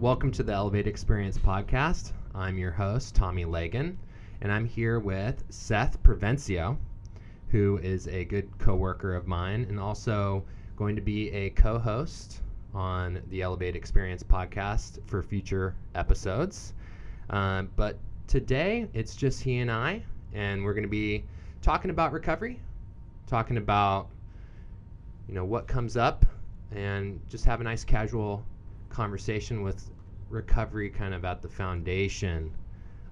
Welcome to the Elevate Experience podcast. I'm your host, Tommy Lagan, and I'm here with Seth Provencio, who is a good coworker of mine and also going to be a co-host on the Elevate Experience podcast for future episodes. Um, but today it's just he and I, and we're going to be talking about recovery, talking about you know what comes up, and just have a nice casual conversation with recovery kind of at the foundation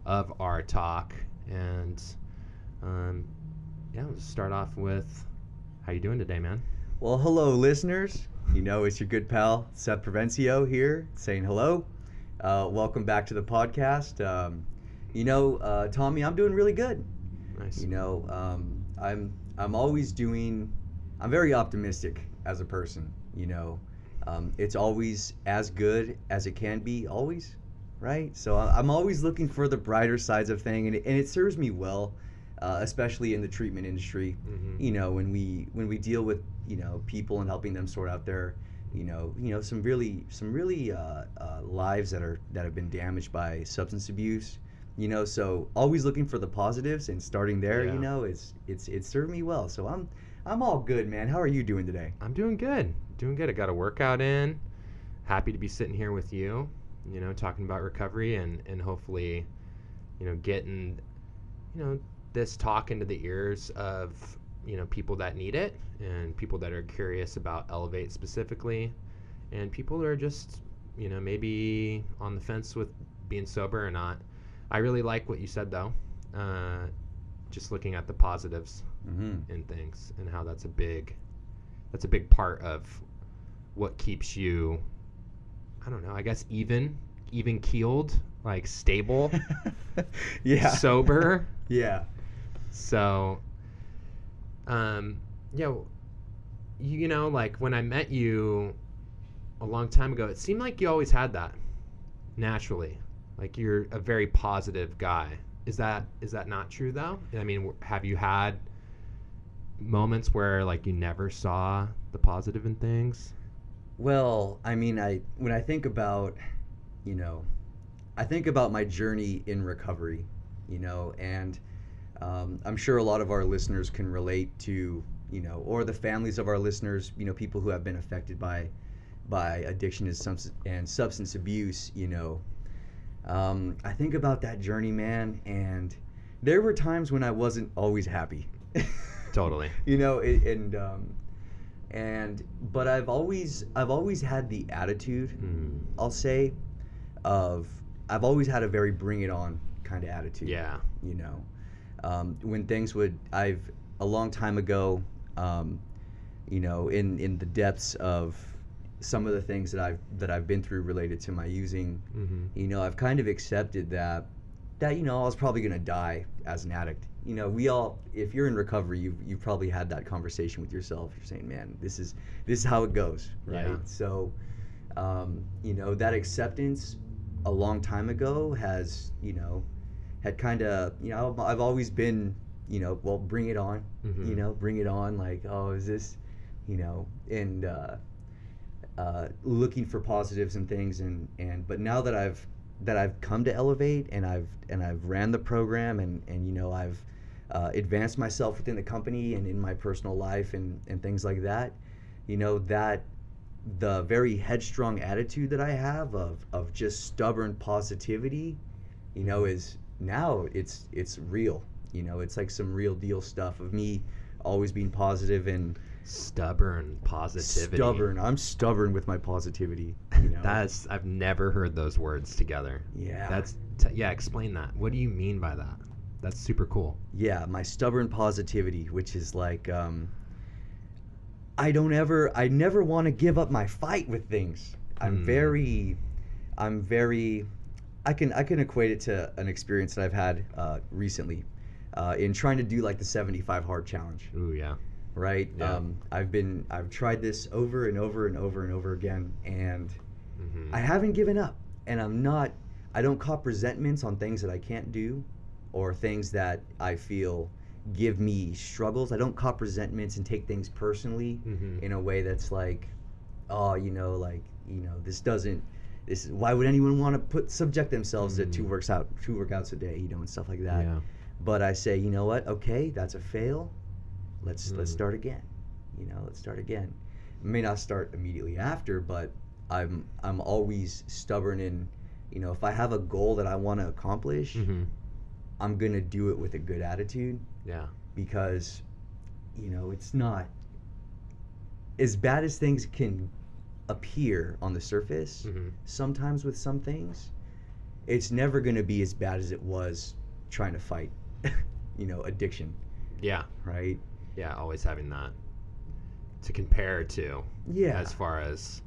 of our talk. And um, yeah, let's start off with how you doing today, man? Well, hello, listeners. You know, it's your good pal Seth Provencio here saying hello. Uh, welcome back to the podcast. Um, you know, uh, Tommy, I'm doing really good. Nice. You know, um, I'm I'm always doing. I'm very optimistic as a person. You know, um, it's always as good as it can be. Always, right? So I'm always looking for the brighter sides of thing, and it, and it serves me well, uh, especially in the treatment industry. Mhm. You know, when we when we deal with you know people and helping them sort out their you know you know some really some really uh, uh, lives that are that have been damaged by substance abuse you know so always looking for the positives and starting there Yeah. you know it's it's it's served me well so i'm i'm all good man how are you doing today I'm doing good. Doing good. I got a workout in. Happy to be sitting here with you, you know, talking about recovery and, and hopefully, you know, getting, you know, this talk into the ears of, you know, people that need it and people that are curious about Elevate specifically and people that are just, you know, maybe on the fence with being sober or not. I really like what you said though. Uh, just looking at the positives mm-hmm. and things and how that's a big that's a big part of what keeps you I don't know, I guess even even keeled, like stable, yeah sober. yeah So um yeah, you, you know like when I met you a long time ago, it seemed like you always had that naturally. Like you're a very positive guy. Is that is that not true though? I mean, have you had moments where like you never saw the positive in things? Well, I mean, I when I think about, you know, I think about my journey in recovery, you know, and um, I'm sure a lot of our listeners can relate to, you know, or the families of our listeners, you know, people who have been affected by by addiction and substance and substance abuse, you know. Um, I think about that journey, man, and there were times when I wasn't always happy. Totally. you know it, and um, and but I've always I've always had the attitude Mm, I'll say of I've always had a very bring it on kind of attitude yeah. you know? Um, when things would I've a long time ago um, you know in in the depths of some of the things that I've that I've been through related to my using hmm you know I've kind of accepted that that you know I was probably gonna die as an addict you know we all if you're in recovery you've, you've probably had that conversation with yourself you're saying man this is this is how it goes right Yeah. so um, you know that acceptance a long time ago has you know had kind of you know I've, I've always been you know well bring it on Mhm. you know bring it on like oh is this you know and uh, uh, looking for positives and things and and but now that I've that I've come to elevate and I've and I've ran the program and and you know I've uh, advanced myself within the company and in my personal life and and things like that you know that the very headstrong attitude that I have of of just stubborn positivity you know is now it's it's real you know it's like some real deal stuff of me always being positive and Stubborn positivity. stubborn i'm stubborn with my positivity you know That's I've never heard those words together. yeah That's t- yeah. Explain that. What do you mean by that? That's super cool. yeah my stubborn positivity which is like um i don't ever i never want to give up my fight with things i'm Hmm. very i'm very i can i can equate it to an experience that i've had uh, recently uh, in trying to do like the 75 hard challenge Ooh yeah. right Yeah. um, i've been i've tried this over and over and over and over again and hmm I haven't given up, and I'm not. I don't cop resentments on things that I can't do, or things that I feel give me struggles. I don't cop resentments and take things personally hmm in a way that's like, oh, you know, like you know, this doesn't this is why would anyone want to put subject themselves to two Mhm. works out two workouts a day, you know, and stuff like that. yeah. But I say, you know what? Okay, that's a fail. Let's let's Mm. start again. You know, let's start again. May not start immediately after, but I'm I'm always stubborn in, you know, if I have a goal that I want to accomplish, hmm I'm gonna do it with a good attitude Yeah. because, you know, it's not as bad as things can appear on the surface. hmm Sometimes with some things, it's never gonna be as bad as it was trying to fight, you know, addiction, Yeah. right? Yeah. Always having that to compare to Yeah. as far as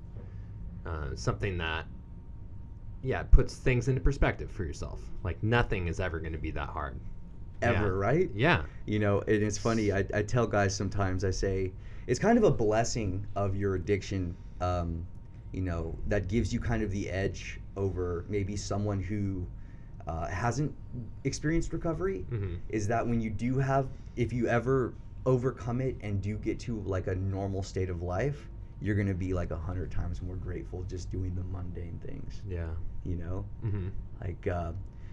uh, something that yeah it puts things into perspective for yourself. Like nothing is ever going to be that hard. ever, right? Yeah. You know, and it's funny. I, I tell guys sometimes. I say it's kind of a blessing of your addiction. Um, you know, that gives you kind of the edge over maybe someone who uh, hasn't experienced recovery. hmm Is that when you do have, if you ever overcome it and do get to like a normal state of life, you're gonna be like a hundred times more grateful just doing the mundane things. Yeah. You know, hmm like uh,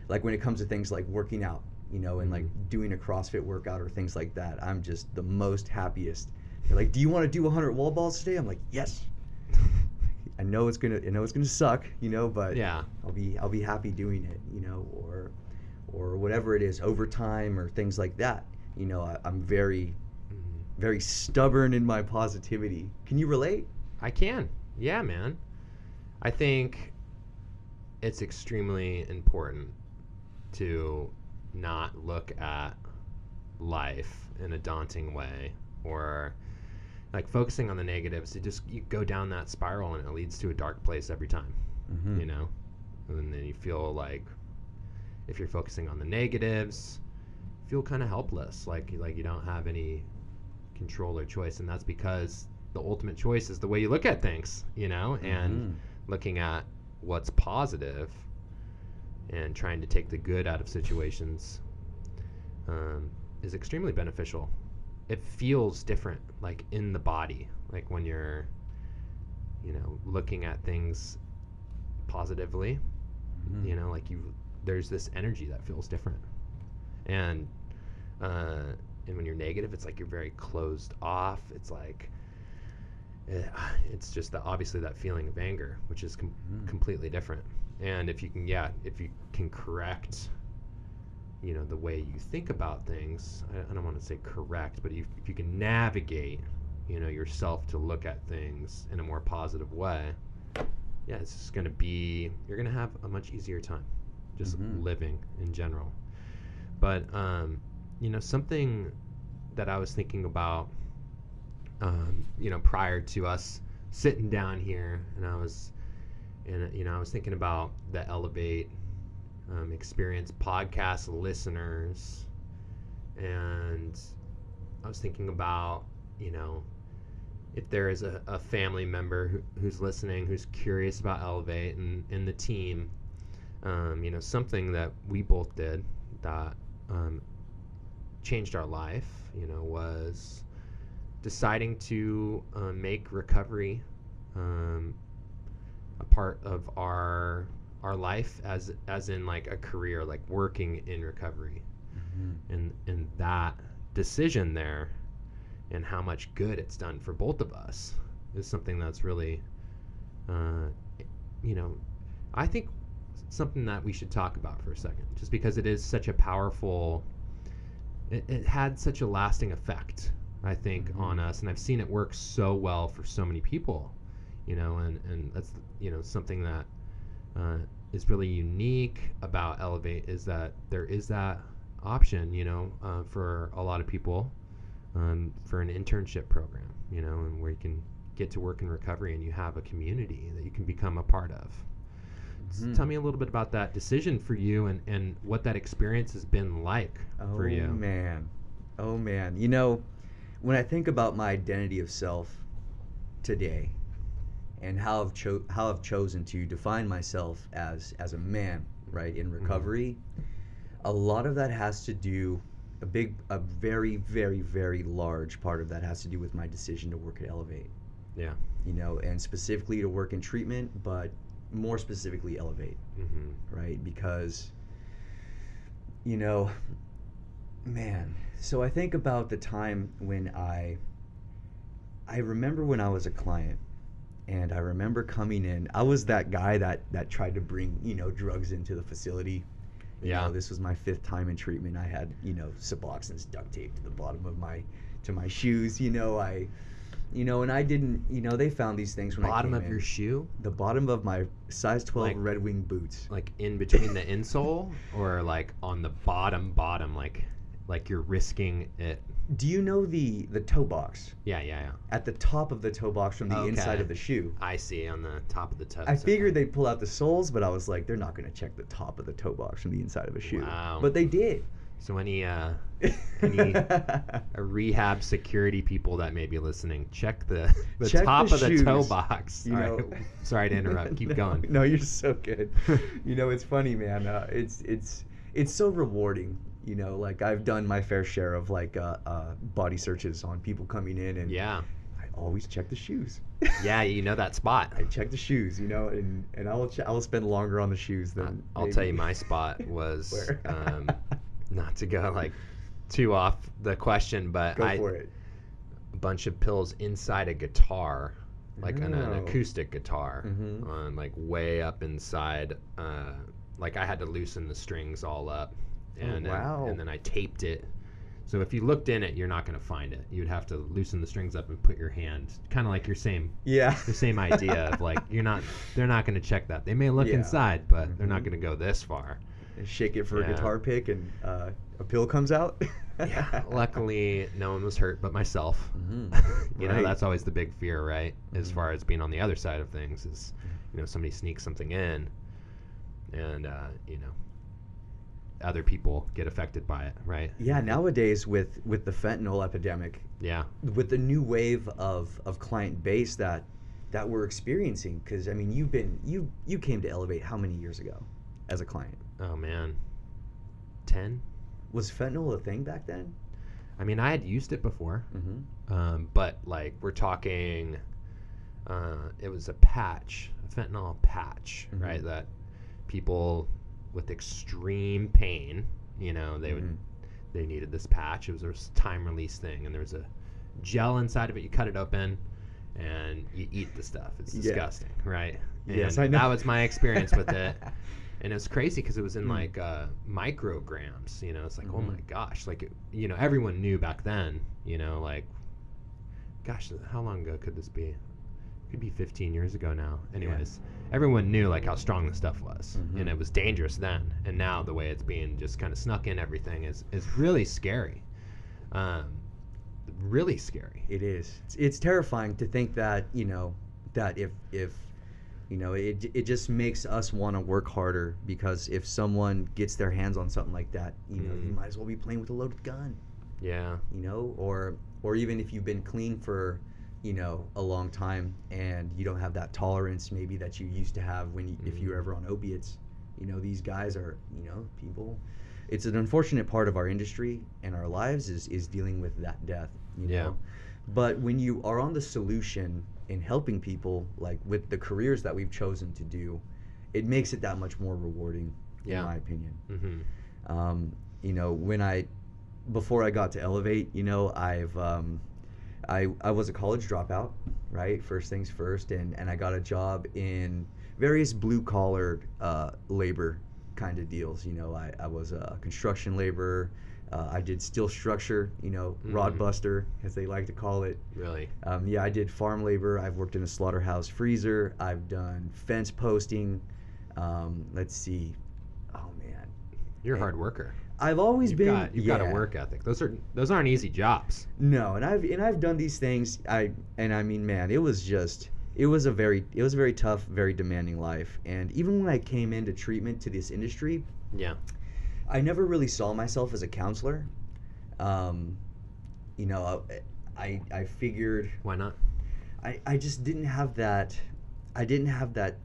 like when it comes to things like working out you know and like Mhm. doing a crossfit workout or things like that i'm just the most happiest they're like do you want to do 100 wall balls today i'm like yes i know it's gonna i know it's gonna suck you know but yeah. i'll be i'll be happy doing it you know or or whatever it is overtime or things like that you know I, i'm very. Very stubborn in my positivity can you relate I can. Yeah, man. I think it's extremely important to not look at life in a daunting way or like focusing on the negatives. You just you go down that spiral and it leads to a dark place every time, mm-hmm. you know? And then you feel like if you're focusing on the negatives, feel kind of helpless, like like you don't have any control or choice and that's because the ultimate choice is the way you look at things, you know, and Mhm. looking at what's positive and trying to take the good out of situations um, is extremely beneficial. It feels different, like in the body, like when you're, you know, looking at things positively. Mhm. You know, like you, there's this energy that feels different, and uh, and when you're negative, it's like you're very closed off. It's like eh, it's just that obviously that feeling of anger, which is com- Mm. completely different. And if you can, yeah, if you can correct, you know, the way you think about things, I, I don't want to say correct, but if, if you can navigate, you know, yourself to look at things in a more positive way, yeah, it's just going to be, you're going to have a much easier time just Mhm. living in general. But, um, you know, something that I was thinking about um, you know, prior to us sitting down here, and I was, and you know, I was thinking about the Elevate um, Experience podcast listeners, and I was thinking about, you know, if there is a, a family member who, who's listening, who's curious about Elevate and, and the team, um, you know, something that we both did that um, changed our life, you know, was deciding to uh, make recovery um, a part of our our life as as in like a career like working in recovery Mhm. and and that decision there and how much good it's done for both of us is something that's really uh, you know i think something that we should talk about for a second just because it is such a powerful it, it had such a lasting effect i think Mhm. on us and i've seen it work so well for so many people you know and and that's you know something that uh, is really unique about elevate is that there is that option you know uh, for a lot of people um, for an internship program you know and where you can get to work in recovery and you have a community that you can become a part of Mhm. tell me a little bit about that decision for you and, and what that experience has been like Oh for you Oh, man, oh man. You know, when I think about my identity of self today, and how I've cho- how I've chosen to define myself as as a man, right, in Mm-hmm. recovery, a lot of that has to do a big, a very, very, very large part of that has to do with my decision to work at Elevate. yeah You know, and specifically to work in treatment, but more specifically elevate hmm right? Because you know man so i think about the time when i i remember when i was a client and i remember coming in i was that guy that that tried to bring you know drugs into the facility. You Yeah. know, this was my fifth time in treatment. I had you know suboxone's duct tape to the bottom of my to my shoes. You know i you know and i didn't you know they found these things when I Bottom came of in. your shoe, the bottom of my size 12 Like- red wing boots like in between the insole, or like on the bottom, bottom, like like you're risking it. do you know the the toe box Yeah, yeah, yeah. at the top of the toe box from the inside of the shoe. I see on the top of the toe. I figured they'd pull out the soles, but I was like, they're not going to check the top of the toe box from the inside of a shoe. Wow. But they did. So any uh, Any- uh, rehab security people that may be listening, check the the Check the top of the toe box. You know- right. Sorry to interrupt. Keep No, going. No, you're so good. you know, it's funny, man. Uh, it's it's it's so rewarding. You know, like I've done my fair share of like uh, uh, body searches on people coming in, and Yeah. I always check the shoes. Yeah, you know that spot. I check the shoes, you know, and and I will ch- I will spend longer on the shoes than. I'll tell you, my spot was um, not to go like too off the question, but Go I for it. a bunch of pills inside a guitar, like an, an Oh. acoustic guitar, Mhm. on like way up inside. Uh, like I had to loosen the strings all up, Oh, and then, wow. and then I taped it. So if you looked in it, you're not going to find it. You'd have to loosen the strings up and put your hand, kind of like your same Yeah. the same idea of like you're not they're not going to check that. They may look Yeah. inside, but they're not Mhm. going to go this far. And shake it for Yeah. a guitar pick, and uh, a pill comes out. Yeah. Luckily, no one was hurt but myself. Mhm. you know, that's always the big fear, right? As Mhm. far as being on the other side of things is, you know, somebody sneaks something in and uh, you know, other people get affected by it, right? Yeah, nowadays with with the fentanyl epidemic, Yeah. with the new wave of of client base that that we're experiencing, because I mean, you've been you you came to Elevate how many years ago, as a client? Oh man. 10? Was fentanyl a thing back then? I mean, I had used it before. Mm-hmm. Um, but like we're talking, uh, it was a patch, a fentanyl patch, Mhm. right? That people with extreme pain, you know, they would Mhm. they needed this patch. It was a time release thing, and there was a gel inside of it. You cut it open, and you eat the stuff. It's Yeah. disgusting, right? Yes, And I know. That was my experience with it. And it was crazy because it was in Mm. like uh, micrograms. You know, it's like, oh Mhm. my gosh, like it, you know, everyone knew back then. You know, like, gosh, how long ago could this be? Could be 15 years ago now. Anyways, everyone knew like how strong the stuff was, Mhm. and it was dangerous then. And now the way it's being just kind of snuck in, everything is is really scary. Um, really scary. It is. It's, it's terrifying to think that you know that if if you know it it just makes us want to work harder because if someone gets their hands on something like that, you know, you Mhm. might as well be playing with a loaded gun. Yeah. You know, or or even if you've been clean for you know a long time and you don't have that tolerance maybe that you used to have when you, if you were Mhm. ever on opiates. You know, these guys are you know people. It's an unfortunate part of our industry and our lives is is dealing with that death. You Yeah. know, but when you are on the solution in helping people, like with the careers that we've chosen to do, it makes it that much more rewarding, Yeah. in my opinion. hmm Um, you know, when I, before I got to Elevate, you know, I've, um, I, I was a college dropout, right? First things first, and, and I got a job in various blue collar uh, labor kind of deals. You know, I, I was a construction laborer. Uh, I did steel structure, you know, rod Mhm. buster, as they like to call it. Really. Um, yeah, I did farm labor. I've worked in a slaughterhouse freezer. I've done fence posting. Um, let's see. Oh man, You're a hard worker. I've always You've been. got, you've got a work ethic. Those are those aren't easy jobs. No, and I've and I've done these things. I and I mean, man, it was just it was a very it was a very tough, very demanding life. And even when I came into treatment to this industry, Yeah. I never really saw myself as a counselor. Um, you know, I I figured Why not? I, I just didn't have that I didn't have that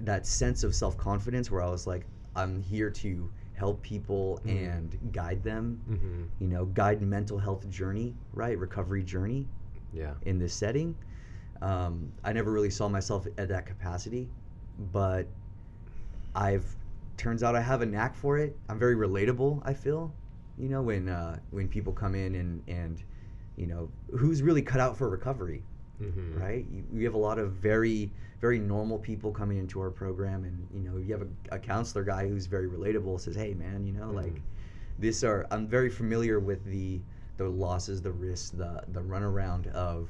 that sense of self confidence where I was like I'm here to help people Mhm. and guide them hmm you know guide mental health journey right recovery journey Yeah. in this setting um, I never really saw myself at that capacity but I've turns out I have a knack for it. I'm very relatable. I feel, you know, when uh, when people come in and and you know who's really cut out for recovery, Mm-hmm. right? You, we have a lot of very very normal people coming into our program, and you know you have a, a counselor guy who's very relatable. Says, hey man, you know like Mhm. this are I'm very familiar with the the losses, the risks, the the runaround of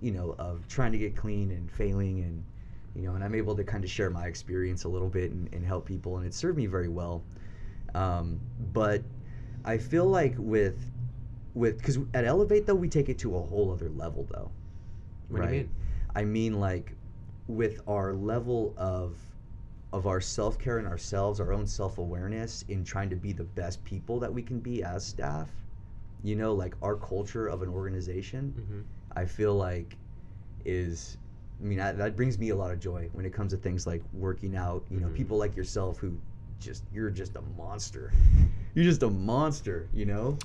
you know of trying to get clean and failing and you know and I'm able to kind of share my experience a little bit and, and help people and it served me very well. Um, but I feel like with with because at Elevate though we take it to a whole other level though. What do you mean? I mean like with our level of of our self-care and ourselves, our own self-awareness in trying to be the best people that we can be as staff. You know, like our culture of an organization, Mm-hmm. I feel like is I mean, that, that brings me a lot of joy when it comes to things like working out. You know, Mhm. people like yourself who just you're just a monster. You're just a monster, you know?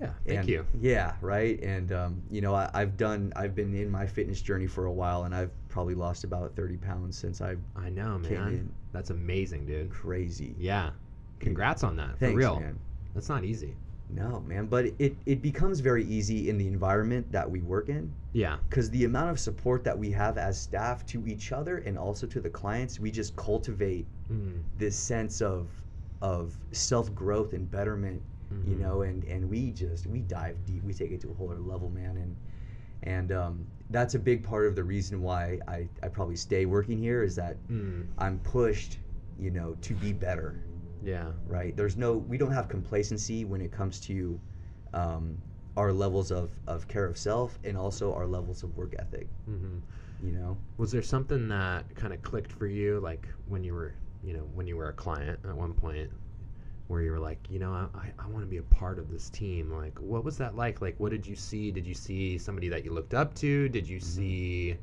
Yeah. Thank And- you. Yeah, right. And um, you know, I, I've done. I've been in my fitness journey for a while, and I've probably lost about thirty pounds since I I know, man. in. That's amazing, dude. crazy. Yeah. Congrats on that. Thanks, For real. man. That's not easy. No, man, but it it becomes very easy in the environment that we work in Yeah. because the amount of support that we have as staff to each other and also to the clients, we just cultivate Mm. this sense of of self growth and betterment you Mhm. know and and we just we dive deep we take it to a whole other level man and and um, that's a big part of the reason why I, I probably stay working here is that Mm. i'm pushed you know to be better Yeah. right there's no we don't have complacency when it comes to um, our levels of, of care of self and also our levels of work ethic hmm you know Was there something that kind of clicked for you, like when you were, you know, when you were a client at one point, where you were like, you know, I, I, I want to be a part of this team. Like, what was that like? Like, what did you see? Did you see somebody that you looked up to? Did you see,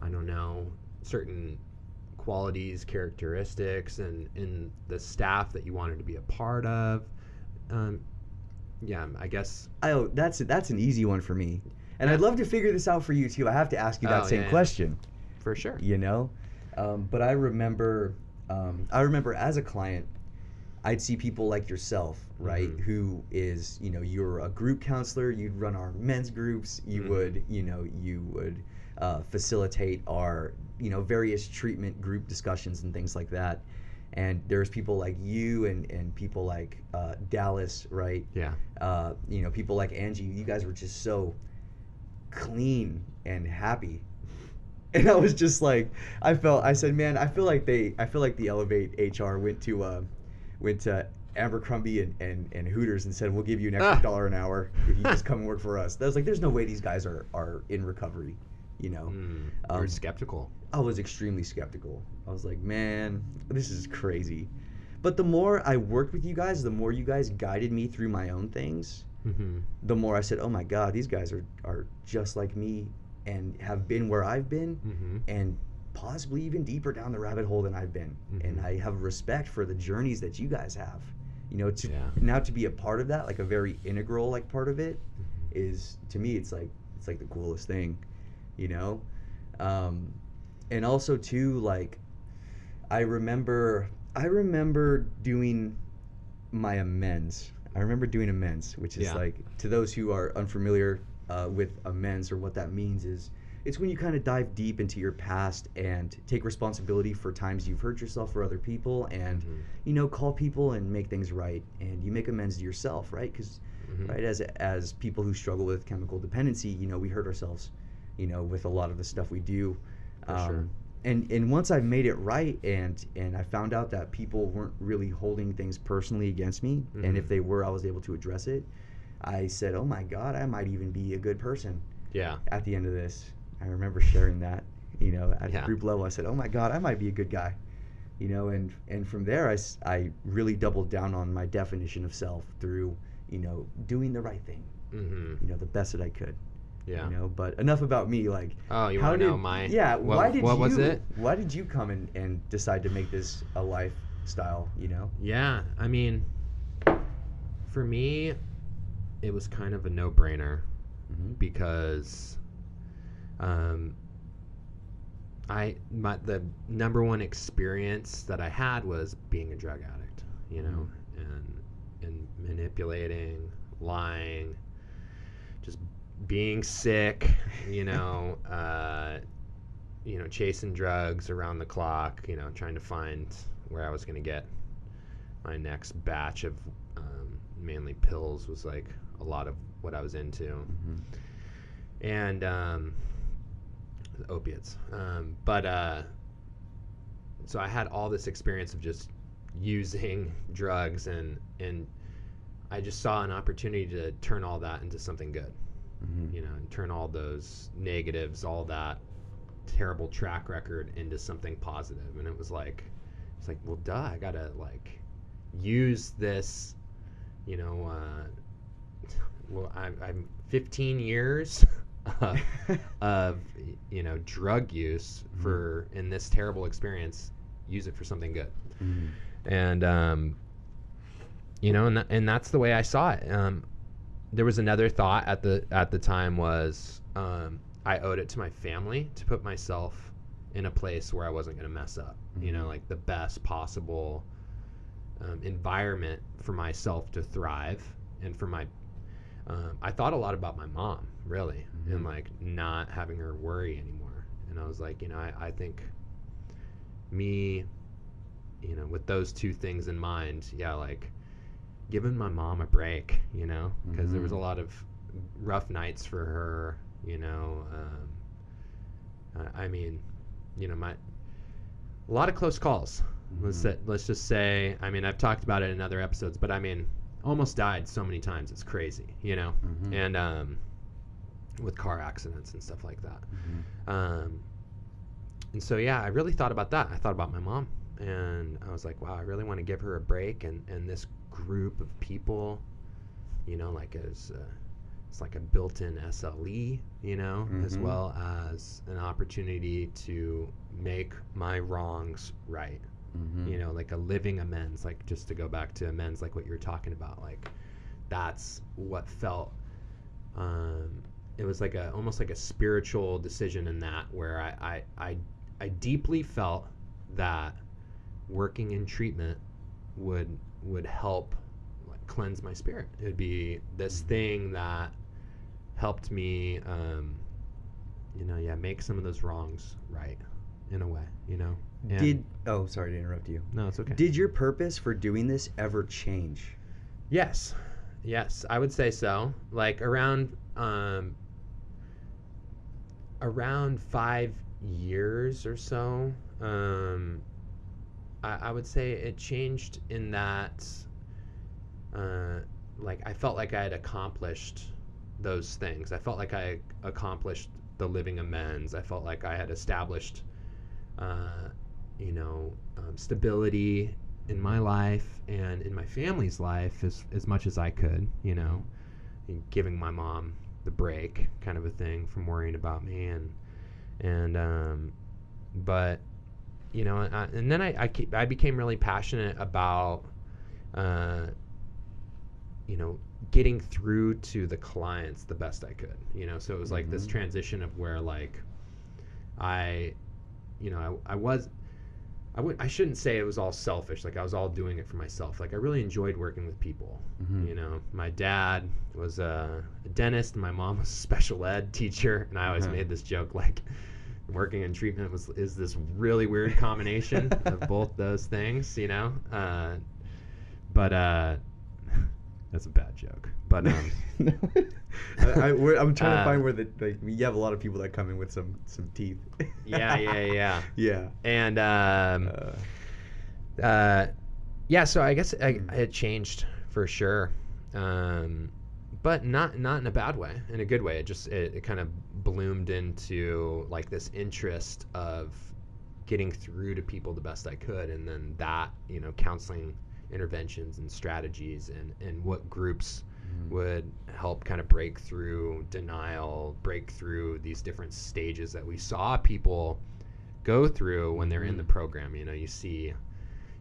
I don't know, certain qualities, characteristics, and in the staff that you wanted to be a part of? Um, yeah, I guess. oh that's that's an easy one for me and i'd love to figure this out for you too i have to ask you that Oh, same yeah, yeah. question For sure. you know um, but i remember um, i remember as a client i'd see people like yourself right Mhm. who is you know you're a group counselor you'd run our men's groups you Mhm. would you know you would uh, facilitate our you know various treatment group discussions and things like that and there's people like you and, and people like uh, dallas right Yeah. uh, you know, people like Angie, you guys were just so clean and happy. And I was just like, I felt, I said, man, I feel like they, I feel like the Elevate HR went to, uh, went to Abercrombie and, and, and Hooters and said, we'll give you an extra Ah. dollar an hour if you just come and work for us. I was like, there's no way these guys are, are in recovery, you know? Mm. Um, were skeptical. I was extremely skeptical. I was like, man, this is crazy. But the more I worked with you guys, the more you guys guided me through my own things Mm-hmm. the more I said, "Oh my God, these guys are are just like me and have been where I've been, Mm-hmm. and possibly even deeper down the rabbit hole than I've been." And Mhm. I have respect for the journeys that you guys have. You know, to Yeah. now to be a part of that, like a very integral like part of it, is to me it's like it's like the coolest thing, you know, um, and also too like I remember I remember doing my amends. I remember doing amends, which is Yeah. like to those who are unfamiliar uh, with amends or what that means is it's when you kind of dive deep into your past and take responsibility for times you've hurt yourself or other people and Mhm. you know call people and make things right and you make amends to yourself right because Mhm. right as as people who struggle with chemical dependency you know we hurt ourselves you know with a lot of the stuff we do Um, sure. and and once i made it right and and i found out that people weren't really holding things personally against me and if Mhm. they were i was able to address it i said oh my god i might even be a good person Yeah. at the end of this i remember sharing that you know at Yeah. group level i said oh my god i might be a good guy you know and and from there I I really doubled down on my definition of self through you know doing the right thing Mm-hmm. you know the best that i could Yeah. you know but enough about me like Oh, you how want to know my? yeah What, why did what you was it? why did you come and, and decide to make this a lifestyle you know Yeah, I mean, for me, it was kind of a no-brainer mm-hmm. because, um, I my the number one experience that I had was being a drug addict, you know, and and manipulating, lying, just being sick, you know, uh, you know, chasing drugs around the clock, you know, trying to find where I was going to get my next batch of um, mainly pills was like a lot of what I was into, Mhm. and um, opiates. Um, but uh, so I had all this experience of just using drugs, and and I just saw an opportunity to turn all that into something good Mhm. you know, and turn all those negatives, all that terrible track record into something positive. And it was like, it's like, well, duh, I gotta like use this, you know, uh, well, I, I'm 15 years of, of, you know, drug use for in this terrible experience, use it for something good Mhm. and um, you know, and, tha- and that's the way I saw it. Um, there was another thought at the at the time was um, I owed it to my family to put myself in a place where I wasn't going to mess up. You know, Mhm. like the best possible um, environment for myself to thrive and for my. Um, I thought a lot about my mom, really, and Mhm. like not having her worry anymore. And I was like, you know, I, I think me you know, with those two things in mind, yeah, like giving my mom a break, you know, because there was a Mhm. lot of rough nights for her, you know. Um, I, I mean, you know, my a lot of close calls. Let's Mhm. say, let's just say, I mean, I've talked about it in other episodes, but I mean, almost died so many times. It's crazy, you know, Mhm. and um, with car accidents and stuff like that. Mhm. Um, and so yeah, I really thought about that. I thought about my mom, and I was like, wow, I really want to give her a break. And and this group of people, you know, like as uh, it's like a built-in SLE, you know, as Mhm. well as an opportunity to make my wrongs right. Mhm. You know, like a living amends. Like just to go back to amends, like what you were talking about, like that's what felt um, it was like a almost like a spiritual decision in that where I, I I I deeply felt that working in treatment would would help like cleanse my spirit. It would be this Mhm. thing that helped me um, you know, yeah, make some of those wrongs right in a way, you know. And- Did oh sorry to interrupt you. no, it's okay. Did your purpose for doing this ever change? Yes, yes, I would say so. Like around um, around five years or so, um, I, I would say it changed in that, uh, like I felt like I had accomplished those things. I felt like I accomplished the living amends. I felt like I had established, uh, you know, um, stability in my life and in my family's life as, as much as I could, you know, giving my mom the break kind of a thing from worrying about me and and um but you know I, and then I I, I became really passionate about uh you know getting through to the clients the best I could you know so it was like this Mhm. transition of where like I you know I, I was I would I shouldn't say it was all selfish like I was all doing it for myself like I really enjoyed working with people Mhm. you know my dad was a, a dentist and my mom was a special ed teacher and I always Uh-huh. made this joke like working in treatment was is this really weird combination of both those things you know uh, but uh, that's a bad joke but um, I, I, I'm trying to Uh, find where the like you have a lot of people that come in with some some teeth. yeah yeah yeah yeah. and um, Uh, uh, yeah, so I guess I, Mm. it changed for sure, um, but not not in a bad way, in a good way. It just it, it kind of bloomed into like this interest of getting through to people the best I could, and then that you know counseling interventions and strategies and and what groups mm, would help kind of break through denial, break through these different stages that we saw people go through when they're in the Mhm. program. You know, you see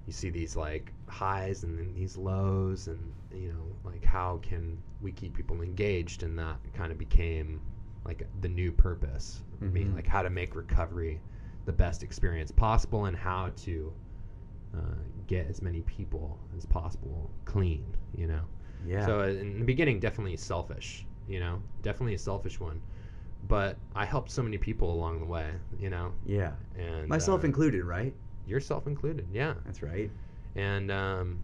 you see these like highs and then these lows and you know, like how can we keep people engaged and that kind of became like the new purpose me, Mhm. like how to make recovery the best experience possible and how to uh, get as many people as possible clean. You know. Yeah. So uh, in the beginning, definitely selfish. You know, definitely a selfish one. But I helped so many people along the way. You know, yeah. and Myself uh, included, right? Yourself included. Yeah. That's right. And um,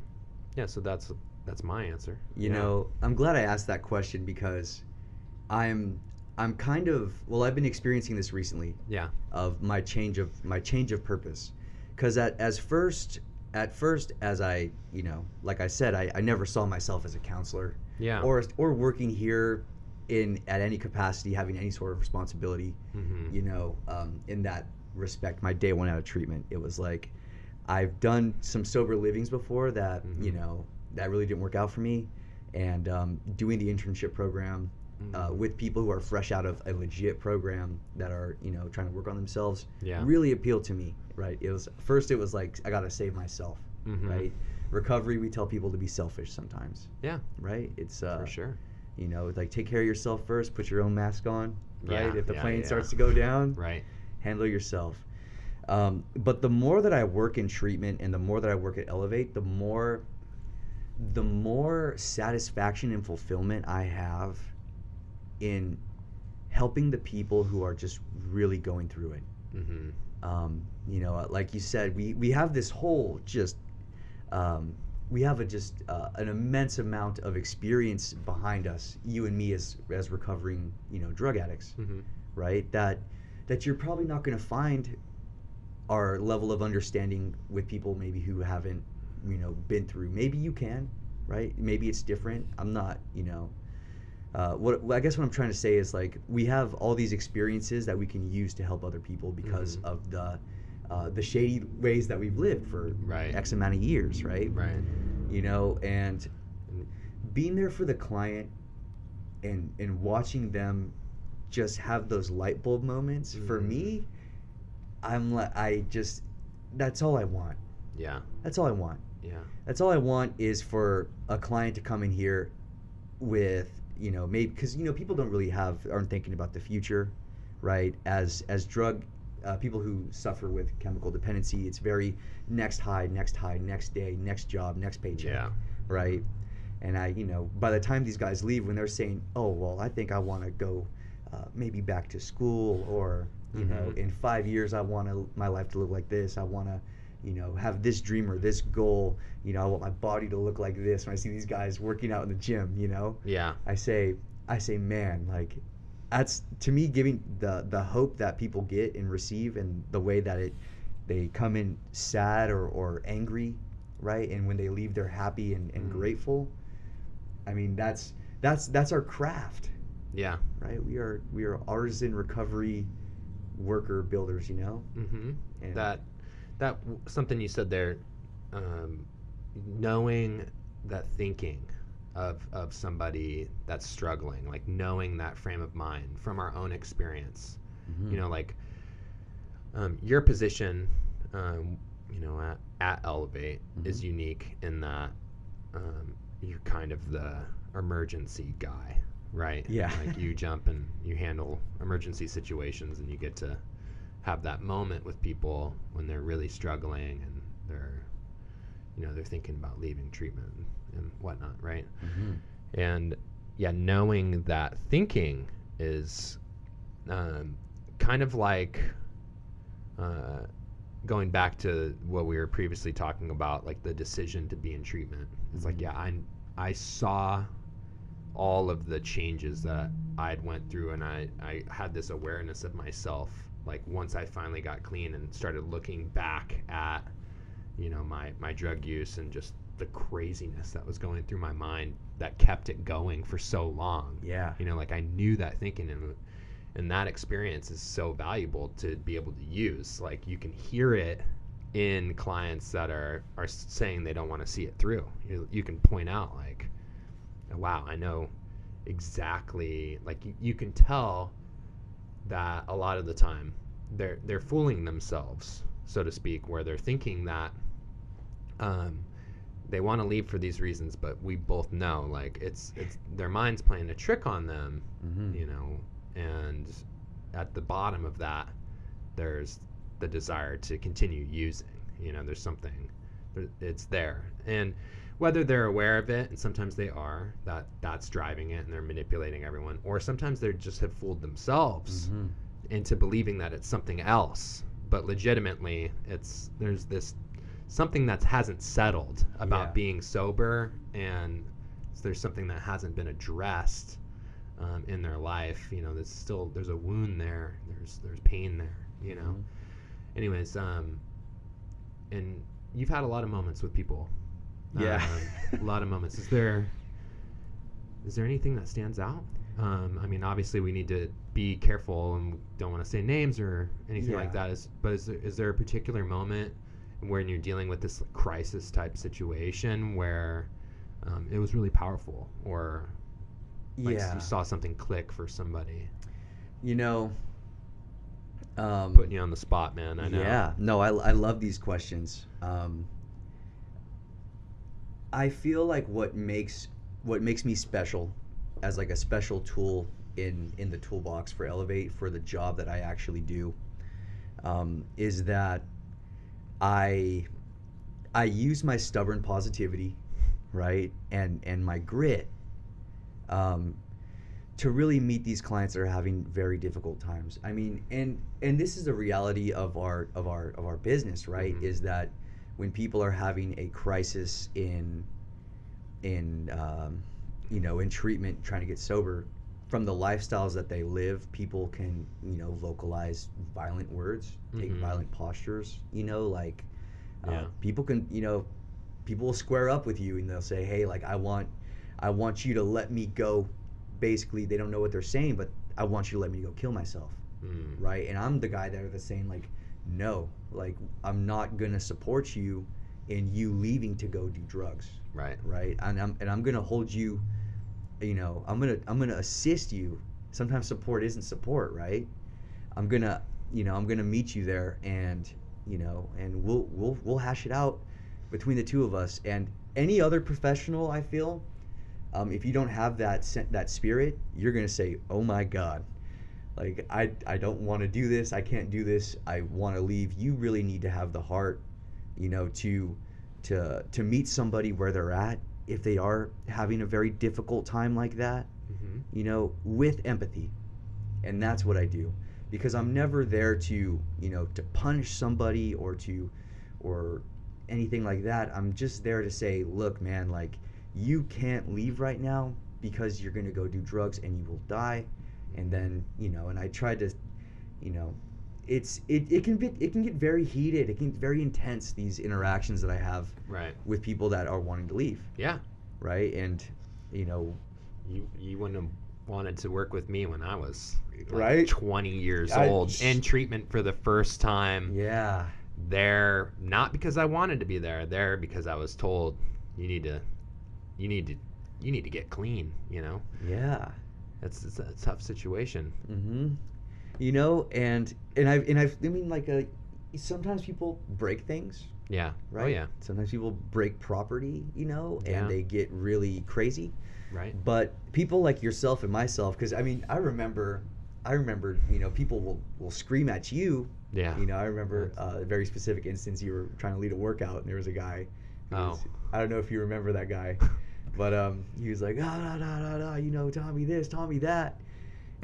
yeah, so that's that's my answer. You Yeah. know, I'm glad I asked that question because I'm I'm kind of well, I've been experiencing this recently Yeah. of my change of my change of purpose. Cuz at as first at first as I, you know, like I said, I, I never saw myself as a counselor Yeah. or or working here in at any capacity having any sort of responsibility hmm you know, um, in that respect, my day one out of treatment, it was like I've done some sober livings before that, you Mhm. know, that really didn't work out for me. And um, doing the internship program uh, Mhm. with people who are fresh out of a legit program that are, you know, trying to work on themselves Yeah. really appealed to me, right? It was first, it was like, I got to save myself, Mhm. right? Recovery, we tell people to be selfish sometimes, Yeah. right? It's, uh, for sure. You know, like take care of yourself first, put your own mask on, right? Yeah, if the yeah, plane yeah. starts to go down, Right. handle yourself. Um, but the more that I work in treatment and the more that I work at Elevate, the more the more satisfaction and fulfillment I have in helping the people who are just really going through it. hmm Um, you know, like you said, we, we have this whole just um, we have a just uh, an immense amount of experience behind us, you and me as as recovering, you know, drug addicts hmm right? That that you're probably not going to find our level of understanding with people maybe who haven't, you know, been through. Maybe you can, right? Maybe it's different. I'm not, you know. Uh, what I guess what I'm trying to say is like we have all these experiences that we can use to help other people because Mhm. of the uh, the shady ways that we've lived for Right. X amount of years, right? Right. You know, and being there for the client and and watching them just have those light bulb moments for Mhm. me i'm like i just that's all i want Yeah. that's all i want Yeah. that's all i want is for a client to come in here with you know maybe because you know people don't really have aren't thinking about the future right as as drug uh, people who suffer with chemical dependency it's very next high next high next day next job next paycheck Yeah. right? And I, you know, by the time these guys leave, when they're saying, "Oh, well, I think I want to go, uh, maybe back to school, or you know, Mhm. in five years, I want to my life to look like this. I want to, you know, have this dream or this goal. You know, I want my body to look like this." When I see these guys working out in the gym, you know, Yeah. I say, I say, man, like, that's to me giving the the hope that people get and receive, and the way that it they come in sad or, or angry, right? And when they leave, they're happy and, and Mm. grateful. I mean, that's that's that's our craft, Yeah. right? We are we are artisan recovery worker builders, you know. mm-hmm. And That that w- something you said there, um, knowing that thinking of of somebody that's struggling, like knowing that frame of mind from our own experience. Mhm. You know, like um, your position, um, you know, at, at Elevate is Mhm. unique in that um, you're kind of the emergency guy, right? Yeah. Like you jump and you handle emergency situations, and you get to have that moment with people when they're really struggling and they're, you know, they're thinking about leaving treatment and, and whatnot, right? Mhm. and yeah knowing that thinking is um, kind of like uh, going back to what we were previously talking about like the decision to be in treatment it's like Mhm. yeah i i saw all of the changes that i'd went through and i i had this awareness of myself like once i finally got clean and started looking back at you know my my drug use and just the craziness that was going through my mind that kept it going for so long. Yeah. you know like i knew that thinking and and that experience is so valuable to be able to use. Like you can hear it in clients that are are saying they don't want to see it through. You, you can point out like wow i know exactly like you, you can tell that a lot of the time they're they're fooling themselves so to speak where they're thinking that um, they want to leave for these reasons but we both know like it's it's their mind's playing a trick on them Mhm. you know and at the bottom of that there's the desire to continue using. You know, there's something, it's there, and whether they're aware of it, and sometimes they are, that that's driving it, and they're manipulating everyone, or sometimes they just have fooled themselves Mhm. into believing that it's something else, but legitimately, it's there's this something that hasn't settled about Yeah. being sober, and there's something that hasn't been addressed um, in their life. You know, there's still there's a wound there. There's there's pain there. You know. Mhm. Anyways, um, and you've had a lot of moments with people. Yeah. Um, a lot of moments. Is there is there anything that stands out? Um, I mean, obviously, we need to be careful and don't want to say names or anything like Yeah. that. Is, but is there, is there a particular moment when you're dealing with this like, crisis type situation where um, it was really powerful or like yeah. you saw something click for somebody? You know, um, Putting you on the spot, man. I know. Yeah, no, I, I love these questions. Um, I feel like what makes what makes me special as like a special tool in in the toolbox for Elevate for the job that I actually do um, is that I I use my stubborn positivity, right, and and my grit um, to really meet these clients that are having very difficult times. I mean, and and this is the reality of our of our of our business, right? Mhm. Is that when people are having a crisis in in um, you know in treatment, trying to get sober, from the lifestyles that they live, people can you know vocalize violent words, take Mhm. violent postures. You know, like uh, Yeah. people can you know people will square up with you and they'll say, hey, like I want I want you to let me go. Basically, they don't know what they're saying, but I want you to let me go kill myself, Mm. right? And I'm the guy there that's saying like, no, like I'm not gonna support you in you leaving to go do drugs, Right. right? And I'm and I'm gonna hold you, you know, I'm gonna I'm gonna assist you. Sometimes support isn't support, right? I'm gonna you know I'm gonna meet you there and you know and we'll we'll we'll hash it out between the two of us. And any other professional I feel um, if you don't have that that spirit you're gonna say oh my god. Like I I don't want to do this. I can't do this. I want to leave. You really need to have the heart you know to to to meet somebody where they're at if they are having a very difficult time like that hmm you know, with empathy. And that's what I do because I'm never there to, you know, to punish somebody or to or anything like that. I'm just there to say, look, man, like you can't leave right now because you're going to go do drugs and you will die. And then, you know, and I tried to, you know, it's it, it can be it can get very heated. It can get very intense these interactions that I have Right. with people that are wanting to leave, Yeah. right? And you know, You you wouldn't have wanted to work with me when I was like, Right? 20 years I- old in treatment for the first time. yeah. There not because I wanted to be there, there because I was told you need to you need to you need to get clean, you know. Yeah. That's it's a tough situation. Mm-hmm. You know, and and I've and I've I mean like uh sometimes people break things, Yeah. right? Oh yeah. Sometimes people break property, you know, Yeah. and they get really crazy. Right. But people like yourself and myself, because I mean, I remember, I remember, you know, people will will scream at you. Yeah. You know, I remember uh, a very specific instance. You were trying to lead a workout, and there was a guy. Who Oh. was, I don't know if you remember that guy, but um, he was like, ah, da, da, da, da, you know, Tommy this, Tommy that,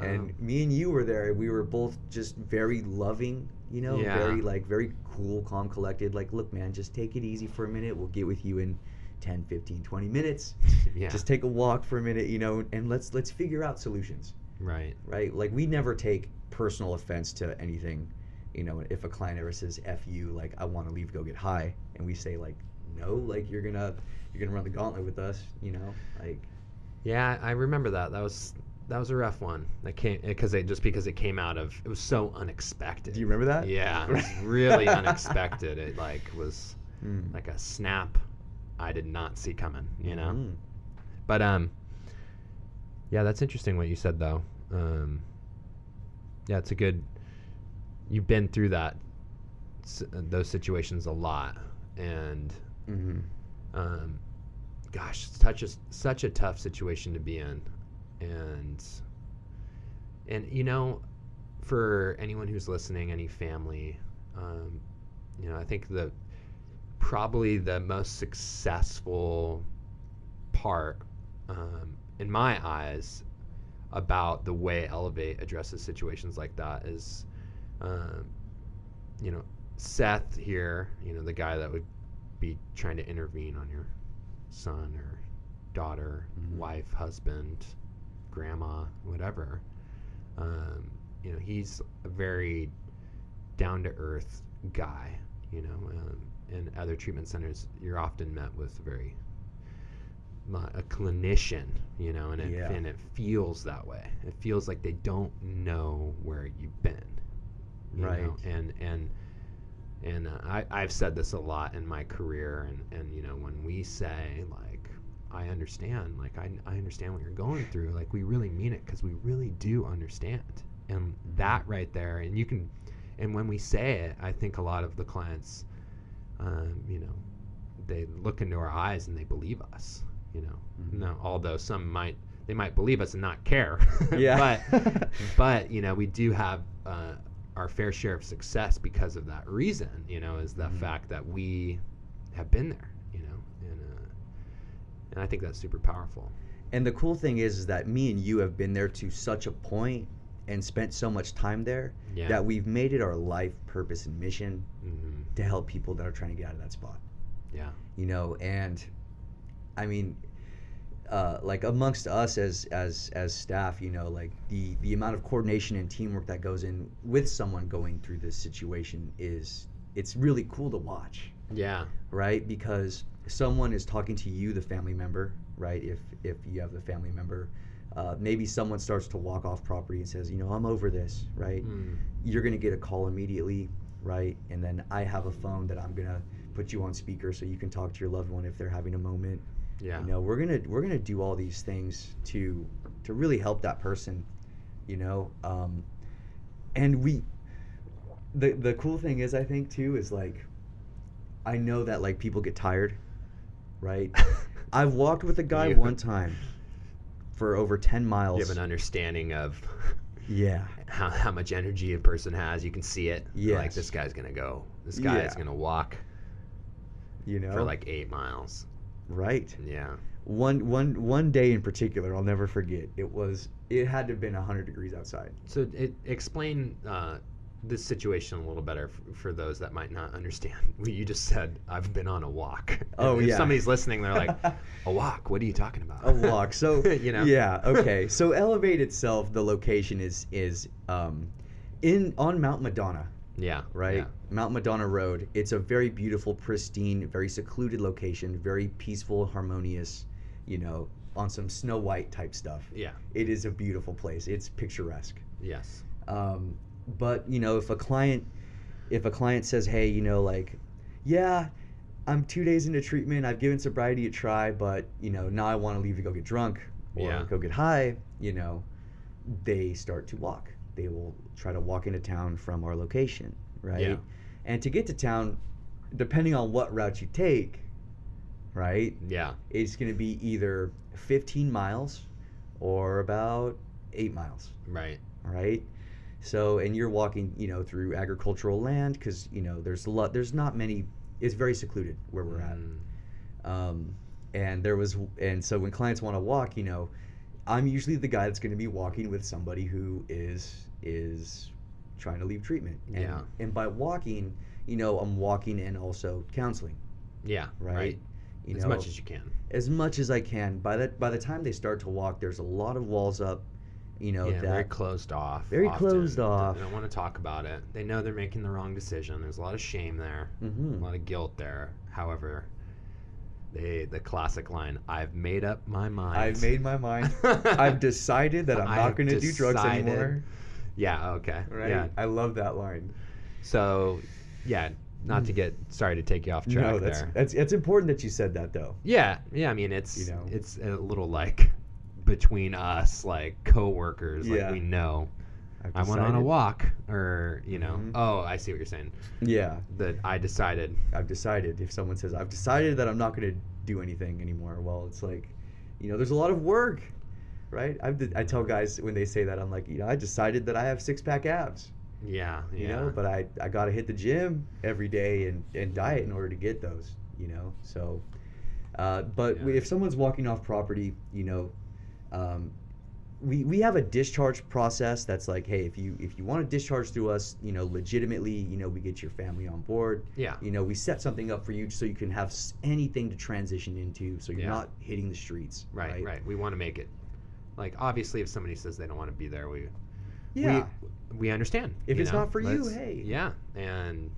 and me and you were there. We were both just very loving, you know, Yeah. very like very cool, calm, collected. Like, look, man, just take it easy for a minute. We'll get with you in 10, 15, 20 minutes. yeah. Just take a walk for a minute, you know, and let's let's figure out solutions right. right? Like we never take personal offense to anything. You know, if a client ever says "f you," like I want to leave, go get high, and we say like, no, like you're gonna you're gonna run the gauntlet with us. You know, like Yeah, I remember that. That was that was a rough one. That came because it just because it came out of it was so unexpected. do you remember that? Yeah, it was really unexpected. It like was Mm. like a snap I did not see coming, you know. Mhm. But um yeah, that's interesting what you said though. Um yeah, it's a good you've been through that those situations a lot and Mhm. um, gosh, it's such a such a tough situation to be in, and and you know, for anyone who's listening, any family, um, you know, I think the probably the most successful part, um, in my eyes, about the way Elevate addresses situations like that is, um, you know, Seth here, you know, the guy that would be trying to intervene on your son or daughter, Mhm. wife, husband, grandma, whatever. Um, you know, he's a very down to earth guy. You know, um, in other treatment centers, you're often met with very a clinician. You know, and it Yeah. and it feels that way. It feels like they don't know where you've been. you Right. know, And and and uh, I, I've said this a lot in my career, and, and you know, when we say like, I understand, like I, I understand what you're going through, like we really mean it because we really do understand, and that right there, and you can, and when we say it, I think a lot of the clients, um, you know, they look into our eyes and they believe us, you know, Mhm. no, although some might they might believe us and not care, Yeah. but but you know we do have uh, our fair share of success because of that reason you know is the Mhm. fact that we have been there you know and uh, and I think that's super powerful And the cool thing is, is that me and you have been there to such a point and spent so much time there yeah that we've made it our life purpose and mission hmm to help people that are trying to get out of that spot. yeah You know, and I mean, uh, like amongst us as as as staff, you know, like the the amount of coordination and teamwork that goes in with someone going through this situation is it's really cool to watch. yeah right? Because someone is talking to you, the family member, right? If if you have the family member, uh, maybe someone starts to walk off property and says, you know, I'm over this, right? Mm. You're gonna get a call immediately, right? And then I have a phone that I'm gonna put you on speaker so you can talk to your loved one if they're having a moment. yeah You know, we're gonna we're gonna do all these things to to really help that person, you know. Um, and we, the the cool thing is, I think too, is like, I know that like people get tired, right? I've walked with a guy one time for over ten miles. you have an understanding of yeah, how, how much energy a person has you can see it like this guy's gonna go this guy is gonna walk you know, for like eight miles right. yeah One one one day in particular, I'll never forget. It was it had to have been hundred degrees outside. So it, explain uh, this situation a little better f- for those that might not understand. You just said I've been on a walk. Oh, if yeah. somebody's listening, they're like, a walk? What are you talking about? a walk. So you know. Yeah. Okay. So Elevate itself, the location is is um, in on Mount Madonna, Yeah. right? Yeah. Mount Madonna Road. It's a very beautiful, pristine, very secluded location. Very peaceful, harmonious. You know, on some Snow White type stuff. Yeah. It is a beautiful place. It's picturesque. Yes. Um, but you know, if a client, if a client says, "Hey, you know, like, yeah, I'm two days into treatment. I've given sobriety a try, but you know, now I want to leave to go get drunk or Yeah. go get high," you know, they start to walk. They will try to walk into town from our location, right? Yeah. And to get to town, depending on what route you take, right, Yeah. it's going to be either 15 miles or about eight miles Right. right? So, and you're walking, you know, through agricultural land because you know there's a lot. There's not many. It's very secluded where we're Mm, at. Um, and there was, and so when clients want to walk, you know, I'm usually the guy that's going to be walking with somebody who is is trying to leave treatment. And, Yeah. And by walking, you know, I'm walking and also counseling, Yeah. right? Right. You as know, much as you can. as much as I can. By that, by the time they start to walk, there's a lot of walls up. You know yeah. that Very closed off. Very often. closed off. They don't want to talk about it. They know they're making the wrong decision. There's a lot of shame there. Mhm. a lot of guilt there. However, they the classic line, "I've made up my mind." I've made my mind. I've decided that I'm not going to do drugs anymore. Yeah. Okay. Right? Yeah. I love that line. So, yeah. Not to get sorry to take you off track no, that's, there. that's it's important that you said that though. Yeah. Yeah. I mean, it's You know. it's a little like between us, like coworkers, like we know. I've went on a walk, or you know. Mhm. Oh, I see what you're saying. Yeah, That I decided. I've decided. If someone says I've decided that I'm not going to do anything anymore, well, it's like, you know, there's a lot of work, right? I've, I tell guys when they say that, I'm like, you know, I decided that I have six pack abs. Yeah, yeah. you know but i i gotta hit the gym every day and and diet in order to get those you know so uh, but Yeah. if someone's walking off property you know um, we, we have a discharge process that's like hey if you if you want to discharge through us you know legitimately you know we get your family on board yeah, you know we set something up for you so you can have anything to transition into so you're Yeah. not hitting the streets right, right, We want to make it like obviously if somebody says they don't want to be there, we yeah we, we understand. If it's know? not for you, hey. Yeah, and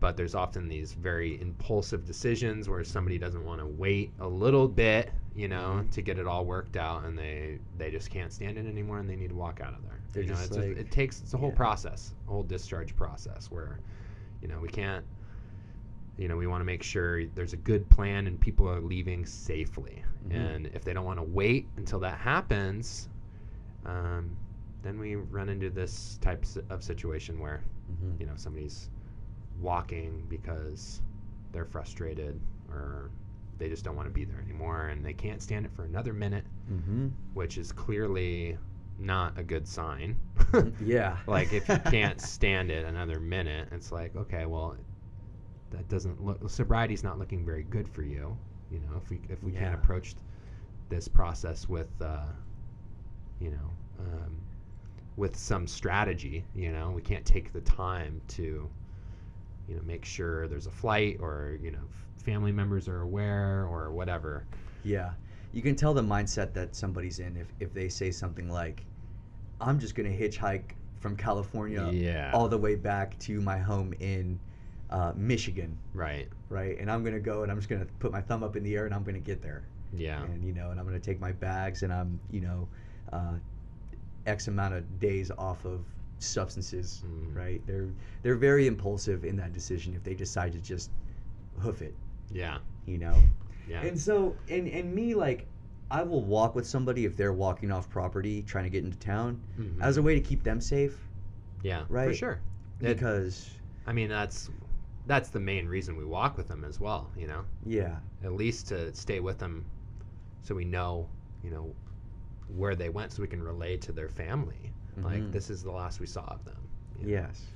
but there's often these very impulsive decisions where somebody doesn't want to wait a little bit, you know, Mhm. to get it all worked out, and they they just can't stand it anymore, and they need to walk out of there. They're you know, it's a- it takes it's a whole yeah. process, a whole discharge process where, you know, we can't. You know, we want to make sure there's a good plan and people are leaving safely. Mhm. And if they don't want to wait until that happens, um, then we run into this type of situation where Mhm. you know somebody's walking because they're frustrated or they just don't want to be there anymore and they can't stand it for another minute Mm-hmm. which is clearly not a good sign yeah like if you can't stand it another minute it's like okay well that doesn't look sobriety's not looking very good for you you know if we if we can't Yeah. approach this process with uh, you know um, with some strategy you know we can't take the time to you know make sure there's a flight or you know family members are aware or whatever Yeah. You can tell the mindset that somebody's in if, if they say something like, I'm just going to hitchhike from California yeah all the way back to my home in uh, Michigan, right right? And I'm going to go and I'm just going to put my thumb up in the air and I'm going to get there. yeah And, you know, and I'm going to take my bags and I'm, you know, uh, X amount of days off of substances, Mm. right? They're, they're very impulsive in that decision if they decide to just hoof it, yeah you know? yeah And so, and and me, like, I will walk with somebody if they're walking off property trying to get into town Mhm. as a way to keep them safe, yeah for right, sure It- because I mean, that's that's the main reason we walk with them as well. You know, yeah, at least to stay with them, so we know, you know, where they went, so we can relay to their family. Like Mhm. this is the last we saw of them. you know? yes,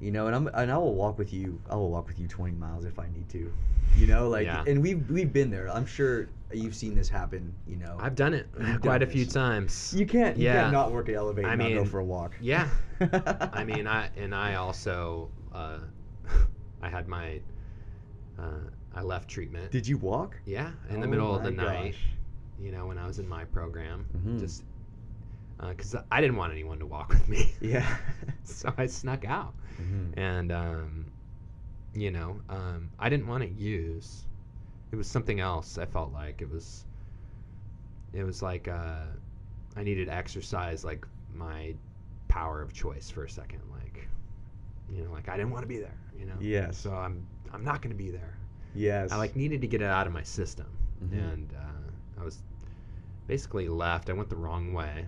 you know, and I'm and I will walk with you. I will walk with you 20 miles if I need to, you know, like, Yeah. and we've we've been there. I'm sure you've seen this happen. You know, I've done it quite done a few times. you can't you Yeah. can't not work at Elevate I and not go for a walk. yeah. I mean, I and I also, uh, I had my, uh, I left treatment. Did you walk yeah, in the Oh middle of the my night. You know, when I was in my program, Mhm. just because I didn't want anyone to walk with me. Yeah. so I snuck out, Mhm. and um, you know, um, I didn't want to use. It was something else. I felt like it was. It was like uh, I needed to exercise like my power of choice for a second, like you know, like I didn't want to be there, you know. Yeah. So I'm I'm not going to be there. Yes. I like needed to get it out of my system, Mhm. and uh, I was basically left. I went the wrong way.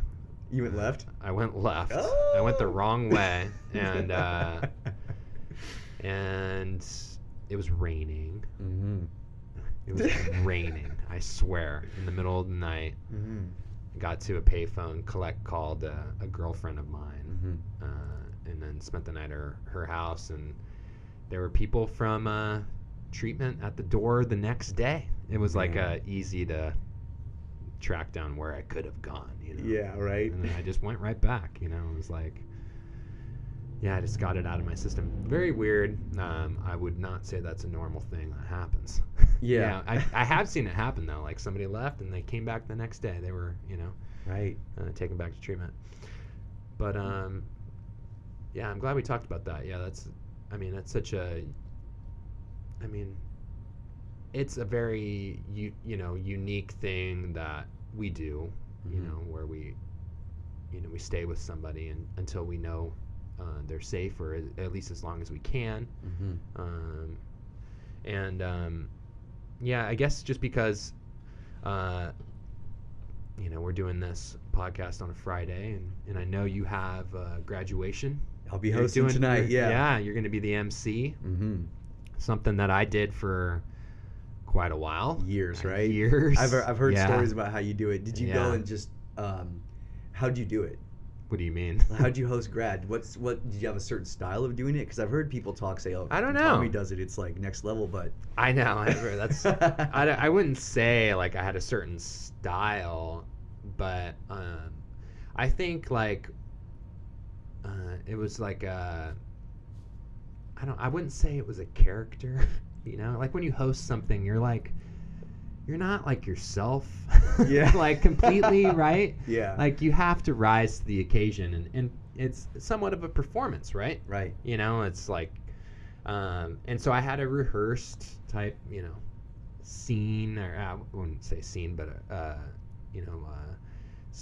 You went left. I went left. I went the Oh! wrong way, and uh, and it was raining. mm-hmm. It was raining. I swear, in the middle of the night, Mm-hmm. I got to a payphone. Collect called uh, a girlfriend of mine, Mm-hmm. uh, and then spent the night at her, her house. And there were people from uh, treatment at the door the next day. It was like Yeah. uh, easy to track down where I could have gone. You know. Yeah. Right. and then I just went right back. You know, it was like, yeah, I just got it out of my system. Very weird. Um, I would not say that's a normal thing that happens. Yeah. I, I have seen it happen though. Like somebody left and they came back the next day. They were, you know, Right. uh, taken back to treatment. But um, yeah, I'm glad we talked about that. Yeah, that's. I mean, that's such a. I mean, it's a very you you know unique thing that we do. You Mhm. know, where we, you know, we stay with somebody and until we know uh, they're safe, or at- at least as long as we can. Mm-hmm. Um, and um, yeah, I guess just because, uh, you know, we're doing this podcast on a Friday, and, and I know you have uh, graduation. I'll be hosting doing- tonight. Yeah. Yeah, you're going to be the MC. Mm-hmm. Something that I did for quite a while. Years, right? Years. I've I've heard Yeah. stories about how you do it. Did you go and just um, how'd you do it? What do you mean? How'd you host grad? What's what? Did you have a certain style of doing it? Because I've heard people talk say, "Oh, I don't know. Tommy does it. It's like next level." But I know. I, that's. I, I wouldn't say like I had a certain style, but um, I think like uh, it was like a. I don't. I wouldn't say it was a character. You know, like when you host something, you're like, you're not like yourself. Yeah. like completely right. yeah, Like you have to rise to the occasion, and and it's somewhat of a performance, right? right. You know, it's like, um, and so I had a rehearsed type, you know, scene, or I wouldn't say scene, but uh, you know, uh,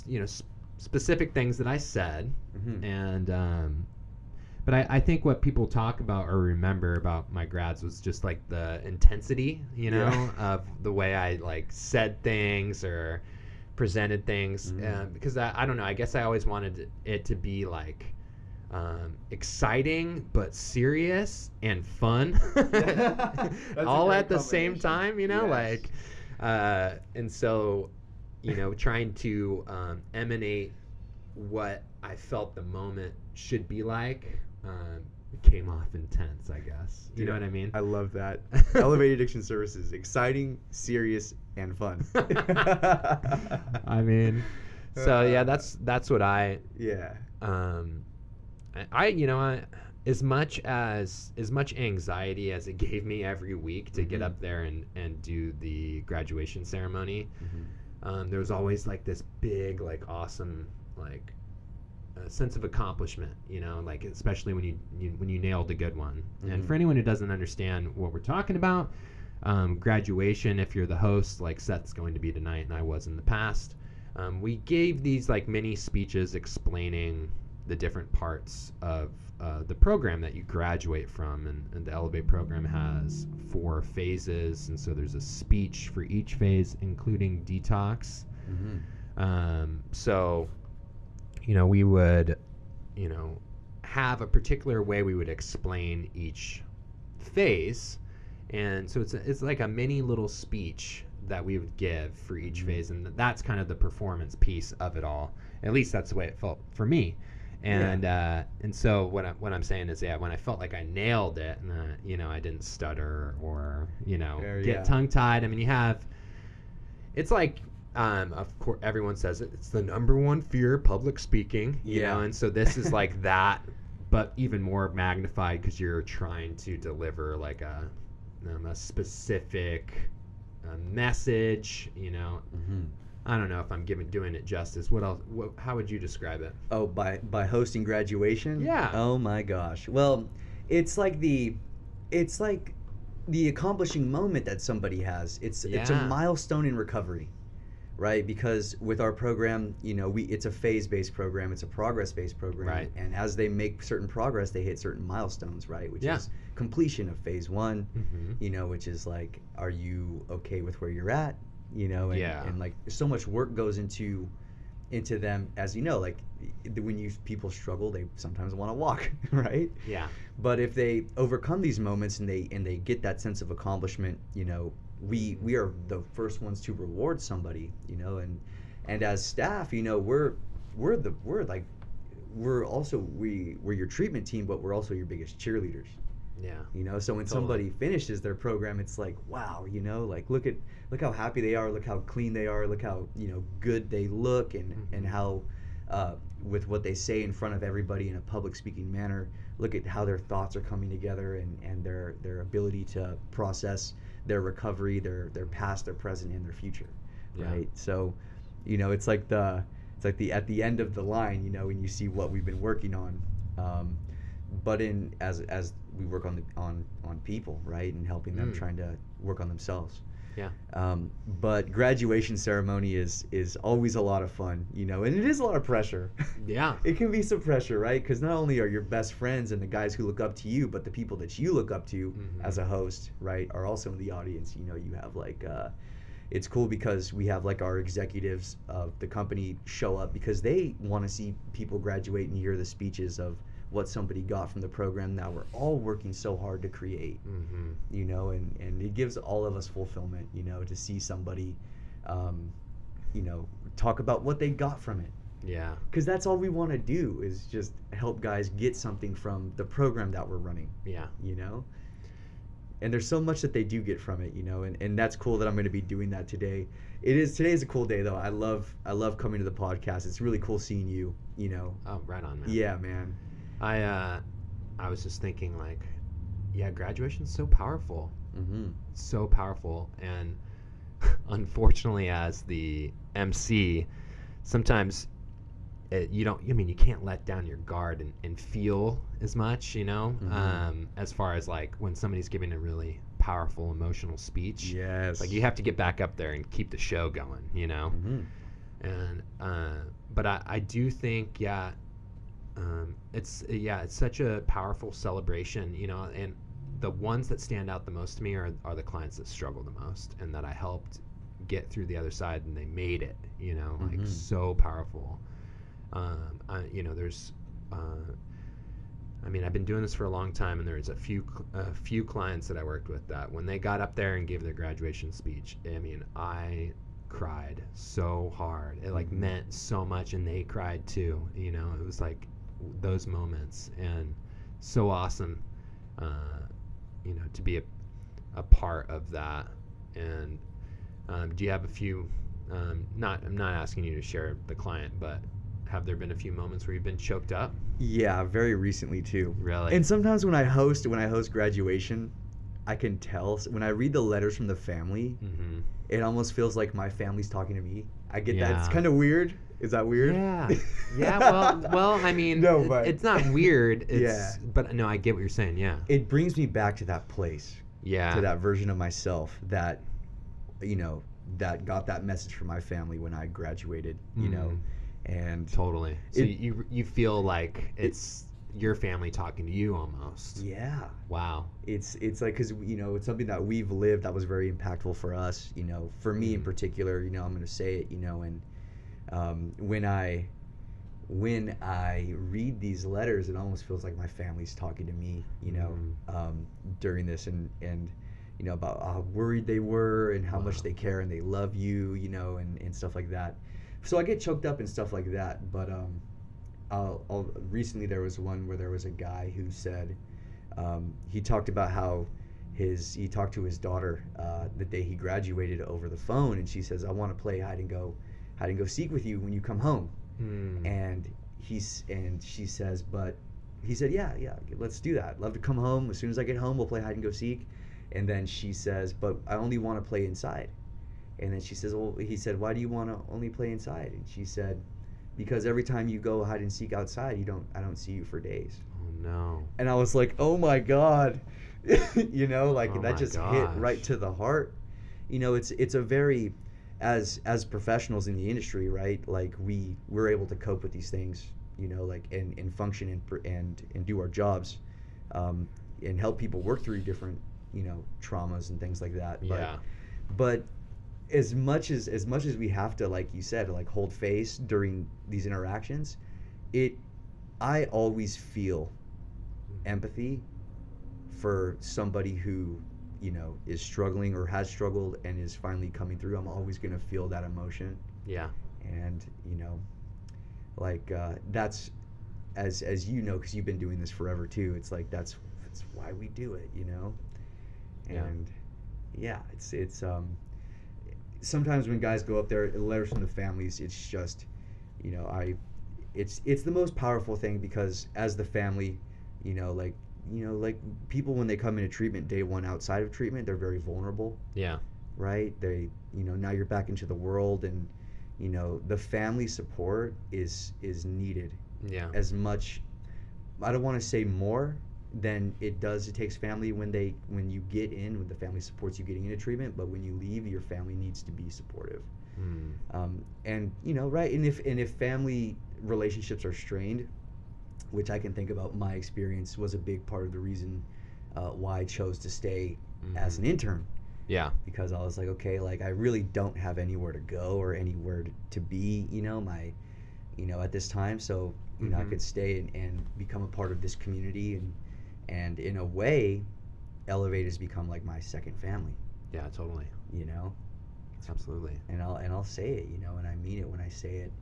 you know, s- specific things that I said, hmm and um, but I, I think what people talk about or remember about my grads was just like the intensity, you know, Yeah. of the way I like said things or presented things, Mhm. uh, because I, I don't know, I guess I always wanted it to be like um, exciting but serious and fun all at the same time you know Yes. like uh, and so you know trying to um, emanate what i felt the moment should be like um, came off intense i guess you know what i mean I love that. Elevate Addiction Services, exciting, serious, and fun. i mean so yeah that's that's what i yeah. um I, I you know I as much as as much anxiety as it gave me every week to get Mhm. up there and and do the graduation ceremony Mhm. um, there was always like this big like awesome like uh, sense of accomplishment you know like especially when you, you when you nailed a good one and Mhm. for anyone who doesn't understand what we're talking about um, graduation if you're the host like seth's going to be tonight and i was in the past um, we gave these like mini speeches explaining the different parts of uh, the program that you graduate from and, and the elevate program has four phases and so there's a speech for each phase including detox Mhm. um, so you know we would you know have a particular way we would explain each phase. And so it's, a, it's like a mini little speech that we would give for each Mhm. phase. And that's kind of the performance piece of it all. At least that's the way it felt for me. And uh, and so what I'm what I'm saying is yeah when I felt like I nailed it and uh, you know I didn't stutter or you know There, get yeah. tongue tied I mean you have it's like um, of course everyone says it it's the number one fear public speaking you know Yeah. and so this is like that but even more magnified because you're trying to deliver like a um, a specific uh, message you know Mhm. I don't know if I'm giving doing it justice what else what, how would you describe it Oh, by by hosting graduation? Yeah. Oh my gosh. Well, it's like the it's like the accomplishing moment that somebody has. It's it's a milestone in recovery. Right? Because with our program, you know, we it's a phase-based program, it's a progress-based program. Right. And as they make certain progress, they hit certain milestones, right? Which Yeah. is completion of phase 1, mm-hmm. you know, which is like, are you okay with where you're at? You know, and, Yeah. and like so much work goes into into them, as you know, like when you people struggle, they sometimes want to walk, right? yeah But if they overcome these moments and they and they get that sense of accomplishment, you know, we we are the first ones to reward somebody, you know, and and as staff, you know, we're we're the we're like we're also we we're your treatment team, but we're also your biggest cheerleaders yeah you know so when Totally. somebody finishes their program it's like wow you know like look at look how happy they are look how clean they are look how you know good they look and and Mhm. how uh, with what they say in front of everybody in a public speaking manner look at how their thoughts are coming together and and their their ability to process their recovery their their past their present and their future Yeah. right so you know it's like the it's like the at the end of the line you know when you see what we've been working on um, but in as as we work on the on on people right and helping them Mm. trying to work on themselves Yeah. um, but graduation ceremony is is always a lot of fun you know and it is a lot of pressure yeah it can be some pressure right because not only are your best friends and the guys who look up to you but the people that you look up to Mhm. as a host right are also in the audience you know you have like uh, it's cool because we have like our executives of the company show up because they want to see people graduate and hear the speeches of what somebody got from the program that we're all working so hard to create mm-hmm. you know and and it gives all of us fulfillment you know to see somebody um, you know talk about what they got from it Yeah. because that's all we want to do is just help guys get something from the program that we're running Yeah. you know and there's so much that they do get from it you know and, and that's cool that i'm going to be doing that today it is today is a cool day though i love i love coming to the podcast it's really cool seeing you you know Oh, right on, man. yeah man I uh, I was just thinking like, yeah, graduation's so powerful, mm-hmm. so powerful, and unfortunately, as the MC, sometimes it, you don't. I mean, you can't let down your guard and, and feel as much, you know. Mhm. Um, as far as like when somebody's giving a really powerful emotional speech, yes like you have to get back up there and keep the show going, you know. Mhm. and uh, but I, I do think yeah um, it's yeah it's such a powerful celebration you know and the ones that stand out the most to me are, are the clients that struggle the most and that I helped get through the other side and they made it you know like Mhm. so powerful um, I, you know there's uh, I mean, I've been doing this for a long time, and there's a few a few clients that I worked with that when they got up there and gave their graduation speech, I mean, I cried so hard. It like Mhm. meant so much, and they cried too. You know, it was like those moments, and so awesome. Uh, you know, to be a, a part of that. And um, do you have a few? Um, not, I'm not asking you to share the client, but have there been a few moments where you've been choked up? yeah very recently too Really? and sometimes when i host when i host graduation i can tell when i read the letters from the family mm-hmm. it almost feels like my family's talking to me i get that it's kind of weird is that weird Yeah. Yeah. Well, well. I mean, No, but- it's not weird. It's, Yeah. But no, I get what you're saying. Yeah. it brings me back to that place Yeah. to that version of myself that you know that got that message from my family when i graduated you know and Totally. So It- you you feel like it's your family talking to you almost. yeah Wow. it's it's like because you know it's something that we've lived that was very impactful for us you know for me in Mhm. particular you know i'm going to say it you know and um, when i when i read these letters it almost feels like my family's talking to me you know Mhm. um, during this and and you know about how worried they were and how Wow. much they care and they love you you know and, and stuff like that so i get choked up and stuff like that but um I'll, I'll, recently there was one where there was a guy who said um, he talked about how his he talked to his daughter uh, the day he graduated over the phone and she says i want to play hide and go hide and go seek with you when you come home. Hmm. and he's and she says but he said yeah yeah let's do that. Love to come home. As soon as i get home we'll play hide and go seek. And then she says but i only want to play inside. And then she says well he said why do you want to only play inside? And she said because every time you go hide and seek outside you don't i don't see you for days. Oh no. and i was like oh my god. You know like Oh that just hit right to the heart. You know it's it's a very as as professionals in the industry right like we we're able to cope with these things you know like and, and function and and and do our jobs um, and help people work through different you know traumas and things like that Yeah. but but as much as as much as we have to like you said like hold face during these interactions it i always feel empathy for somebody who you know is struggling or has struggled and is finally coming through i'm always going to feel that emotion Yeah. and you know like uh, that's as as you know because you've been doing this forever too it's like that's that's why we do it you know Yeah. and yeah it's it's um sometimes when guys go up there letters from the families it's just you know i it's it's the most powerful thing because as the family you know like you know like people when they come into treatment day one outside of treatment they're very vulnerable Yeah. right they you know now you're back into the world and you know the family support is is needed Yeah. as much i don't want to say more than it does it takes family when they when you get in when the family supports you getting into treatment but when you leave your family needs to be supportive Hmm. um, and you know right and if and if family relationships are strained which i can think about my experience was a big part of the reason uh, why i chose to stay as an Mhm. intern Yeah. because I was like, okay, like I really don't have anywhere to go or anywhere to, to be, you know, my, you know, at this time. So, you know, I Mhm. could stay and, and become a part of this community and, and in a way, Elevate has become like my second family, Yeah. Totally. you know, Absolutely. and I'll, and I'll say it, you know, and I mean it when I say it.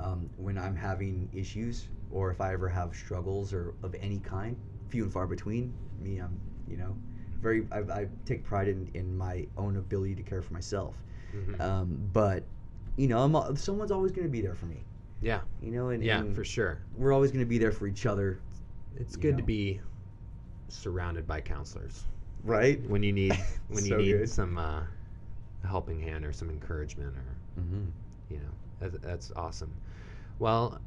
Um, when I'm having issues or if I ever have struggles or of any kind, few and far between. Me, I'm you know very I, I take pride in, in my own ability to care for myself. Mhm. Um, but you know, I'm, someone's always going to be there for me. yeah, You know, and, yeah, and for sure. we're always going to be there for each other, It's good to be surrounded by counselors right? when you need when you need good. some uh, helping hand or some encouragement or Mm-hmm. you know that, that's awesome. Well,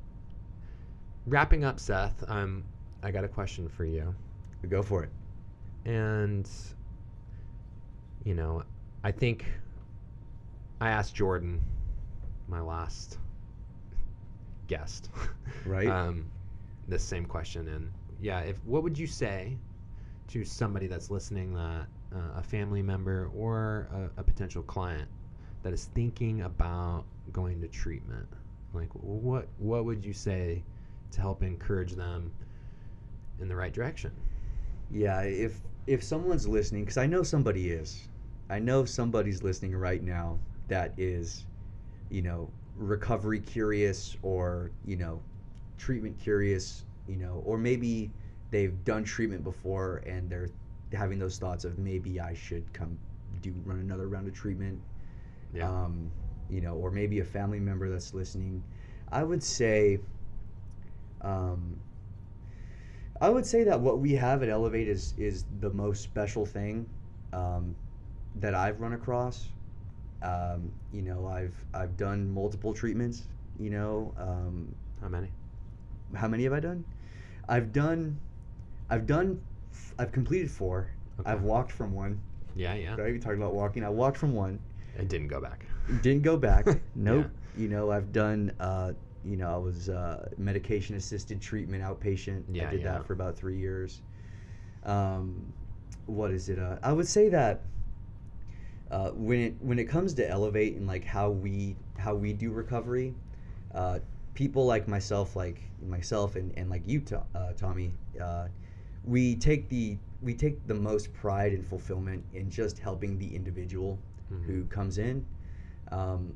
wrapping up, Seth. Um, I got a question for you, Go for it. and you know, I think I asked Jordan, my last guest, Right. um, this same question, and yeah, if what would you say to somebody that's listening that uh, a family member or a, a potential client that is thinking about going to treatment? Like, what what would you say to help encourage them in the right direction? Yeah, if if someone's listening, because I know somebody is, I know somebody's listening right now that is, you know, recovery curious or you know, treatment curious, you know, or maybe they've done treatment before and they're having those thoughts of maybe I should come do run another round of treatment. Yeah. um, you know, or maybe a family member that's listening, I would say, um, I would say that what we have at Elevate is is the most special thing um, that I've run across. Um, you know, I've I've done multiple treatments. You know, um, How many? how many have I done? I've done, I've done, I've completed four. Okay. I've walked from one. Yeah, yeah. Right, we talked about walking. I walked from one. It didn't go back. Didn't go back. nope. You know, I've done. Uh, you know, I was uh, medication assisted treatment outpatient. Yeah, I did yeah. that for about three years. Um, what is it? Uh, I would say that uh, when it when it comes to elevate and like how we how we do recovery, uh, people like myself, like myself and, and like you, To- uh, Tommy, uh, we take the we take the most pride and fulfillment in just helping the individual Mhm. who comes in. Um,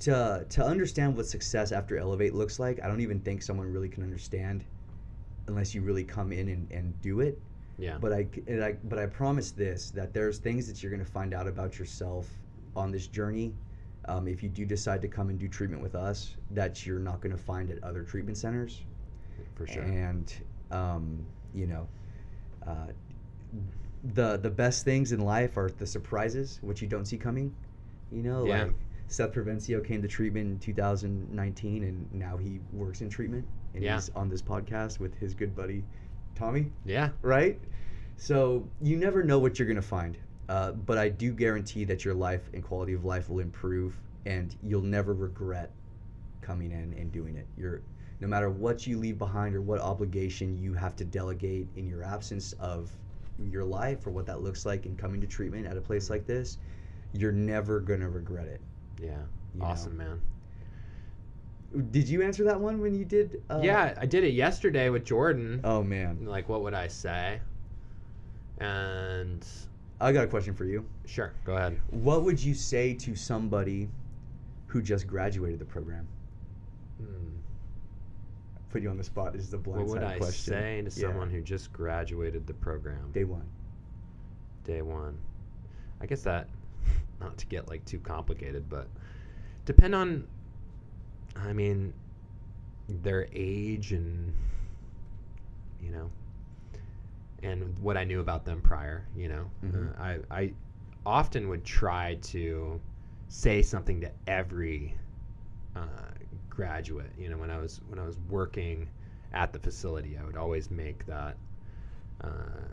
to to understand what success after elevate looks like, I don't even think someone really can understand unless you really come in and, and do it. Yeah. But I, I but I promise this that there's things that you're going to find out about yourself on this journey. Um, if you do decide to come and do treatment with us, that you're not going to find at other treatment centers. for sure. And um, you know, uh, the the best things in life are the surprises, which you don't see coming. You know, Yeah. like Seth Provencio came to treatment in 2019, and now he works in treatment, and Yeah. he's on this podcast with his good buddy Tommy yeah. right? So you never know what you're gonna find, uh, but I do guarantee that your life and quality of life will improve, and you'll never regret coming in and doing it. You're no matter what you leave behind or what obligation you have to delegate in your absence of your life or what that looks like in coming to treatment at a place like this, you're never gonna regret it. Yeah. You know. awesome, man. Did you answer that one when you did? Uh, yeah, I did it yesterday with Jordan. Oh man, Like, what would I say? And I got a question for you. sure, go ahead. What would you say to somebody who just graduated the program? Hmm. Put you on the spot. This is the What blindside would I question. say to Yeah. someone who just graduated the program Day one. day one? I guess that, not to get like too complicated, but depend on, I mean, their age and, you know, and what I knew about them prior. You know, Mhm. uh, I I often would try to say something to every uh, graduate. You know, when I was when I was working at the facility, I would always make that uh,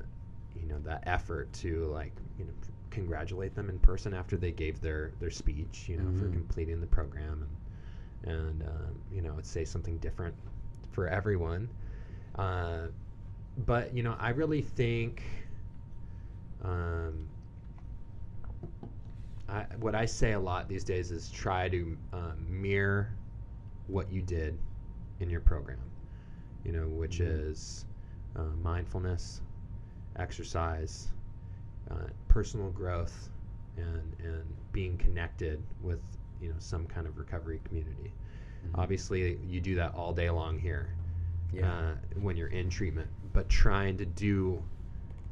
you know that effort to like you know congratulate them in person after they gave their their speech. You know, for Mhm. completing the program and and um, you know say something different for everyone. Uh, but you know, I really think. Um, I, what I say a lot these days is try to uh, mirror what you did in your program, you know, which Mhm. is uh, mindfulness, exercise, uh, personal growth, and and being connected with you know some kind of recovery community. Mhm. Obviously, you do that all day long here Yeah. uh, when you're in treatment, but trying to do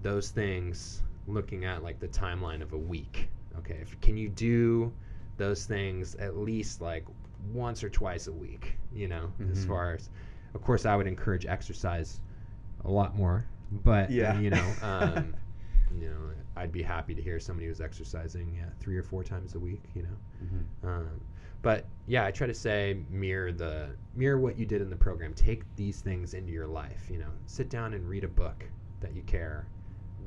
those things looking at like the timeline of a week. Okay, if, can you do those things at least like once or twice a week? You know, as Mhm. far as, of course, I would encourage exercise a lot more, but Yeah. you know, um, you know, I'd be happy to hear somebody who's exercising yeah, three or four times a week. You know, Mhm. um, but yeah, I try to say mirror the mirror what you did in the program. Take these things into your life. You know, sit down and read a book that you care,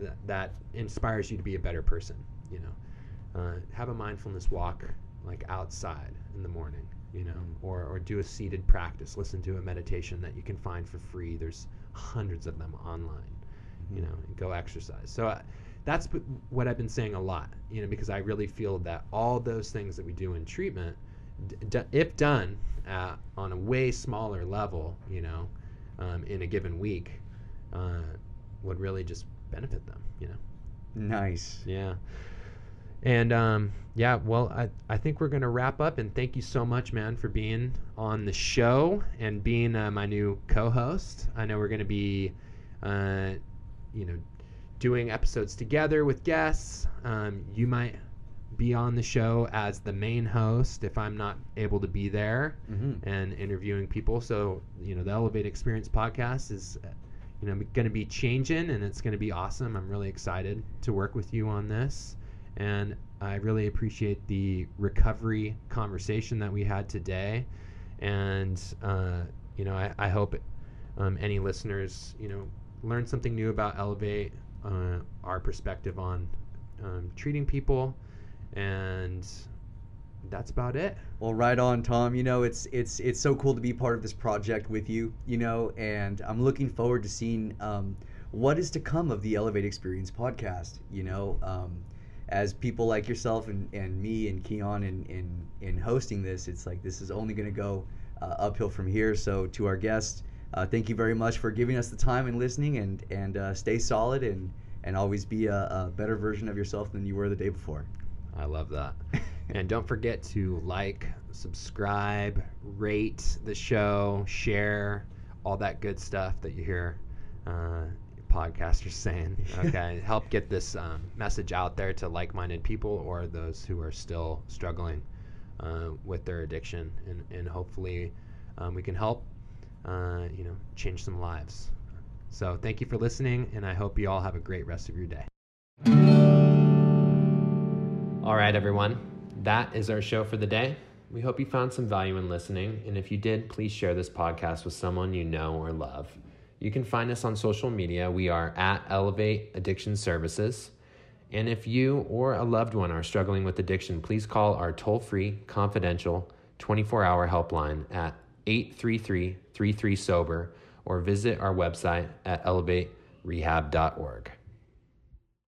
that that inspires you to be a better person. You know, uh, have a mindfulness walk like outside in the morning. You know, or or do a seated practice. Listen to a meditation that you can find for free. There's hundreds of them online you know, and go exercise. So uh, that's what I've been saying a lot, you know, because I really feel that all those things that we do in treatment, d- d- if done uh, on a way smaller level, you know, um, in a given week, uh, would really just benefit them, you know. Nice. Yeah. And um, yeah, well, I, I think we're going to wrap up. And thank you so much, man, for being on the show and being uh, my new co host. I know we're going to be, uh, you know, doing episodes together with guests. Um, you might be on the show as the main host if I'm not able to be there Mm-hmm. and interviewing people. So, you know, the Elevate Experience podcast is, uh, you know, going to be changing and it's going to be awesome. I'm really excited to work with you on this. And I really appreciate the recovery conversation that we had today. And, uh, you know, I, I hope um, any listeners, you know, learn something new about Elevate, uh, our perspective on um, treating people. And that's about it. Well, right on, Tom. You know, it's it's it's so cool to be part of this project with you. You know, and I'm looking forward to seeing um, what is to come of the Elevate Experience podcast. You know, um, as people like yourself and, and me and Keon in, in in hosting this, it's like this is only going to go uh, uphill from here. So to our guests, uh, thank you very much for giving us the time and listening, and and uh, stay solid and and always be a, a better version of yourself than you were the day before. I love that. and don't forget to like, subscribe, rate the show, share, all that good stuff that you hear uh, podcasters saying. Okay, help get this um, message out there to like-minded people or those who are still struggling uh, with their addiction, and and hopefully um, we can help, uh, you know, change some lives. So thank you for listening, and I hope you all have a great rest of your day. All right, everyone. That is our show for the day. We hope you found some value in listening, and if you did, please share this podcast with someone you know or love. You can find us on social media. We are at Elevate Addiction Services. And if you or a loved one are struggling with addiction, please call our toll free, confidential, 24 hour helpline at 833 33 Sober or visit our website at elevaterehab.org.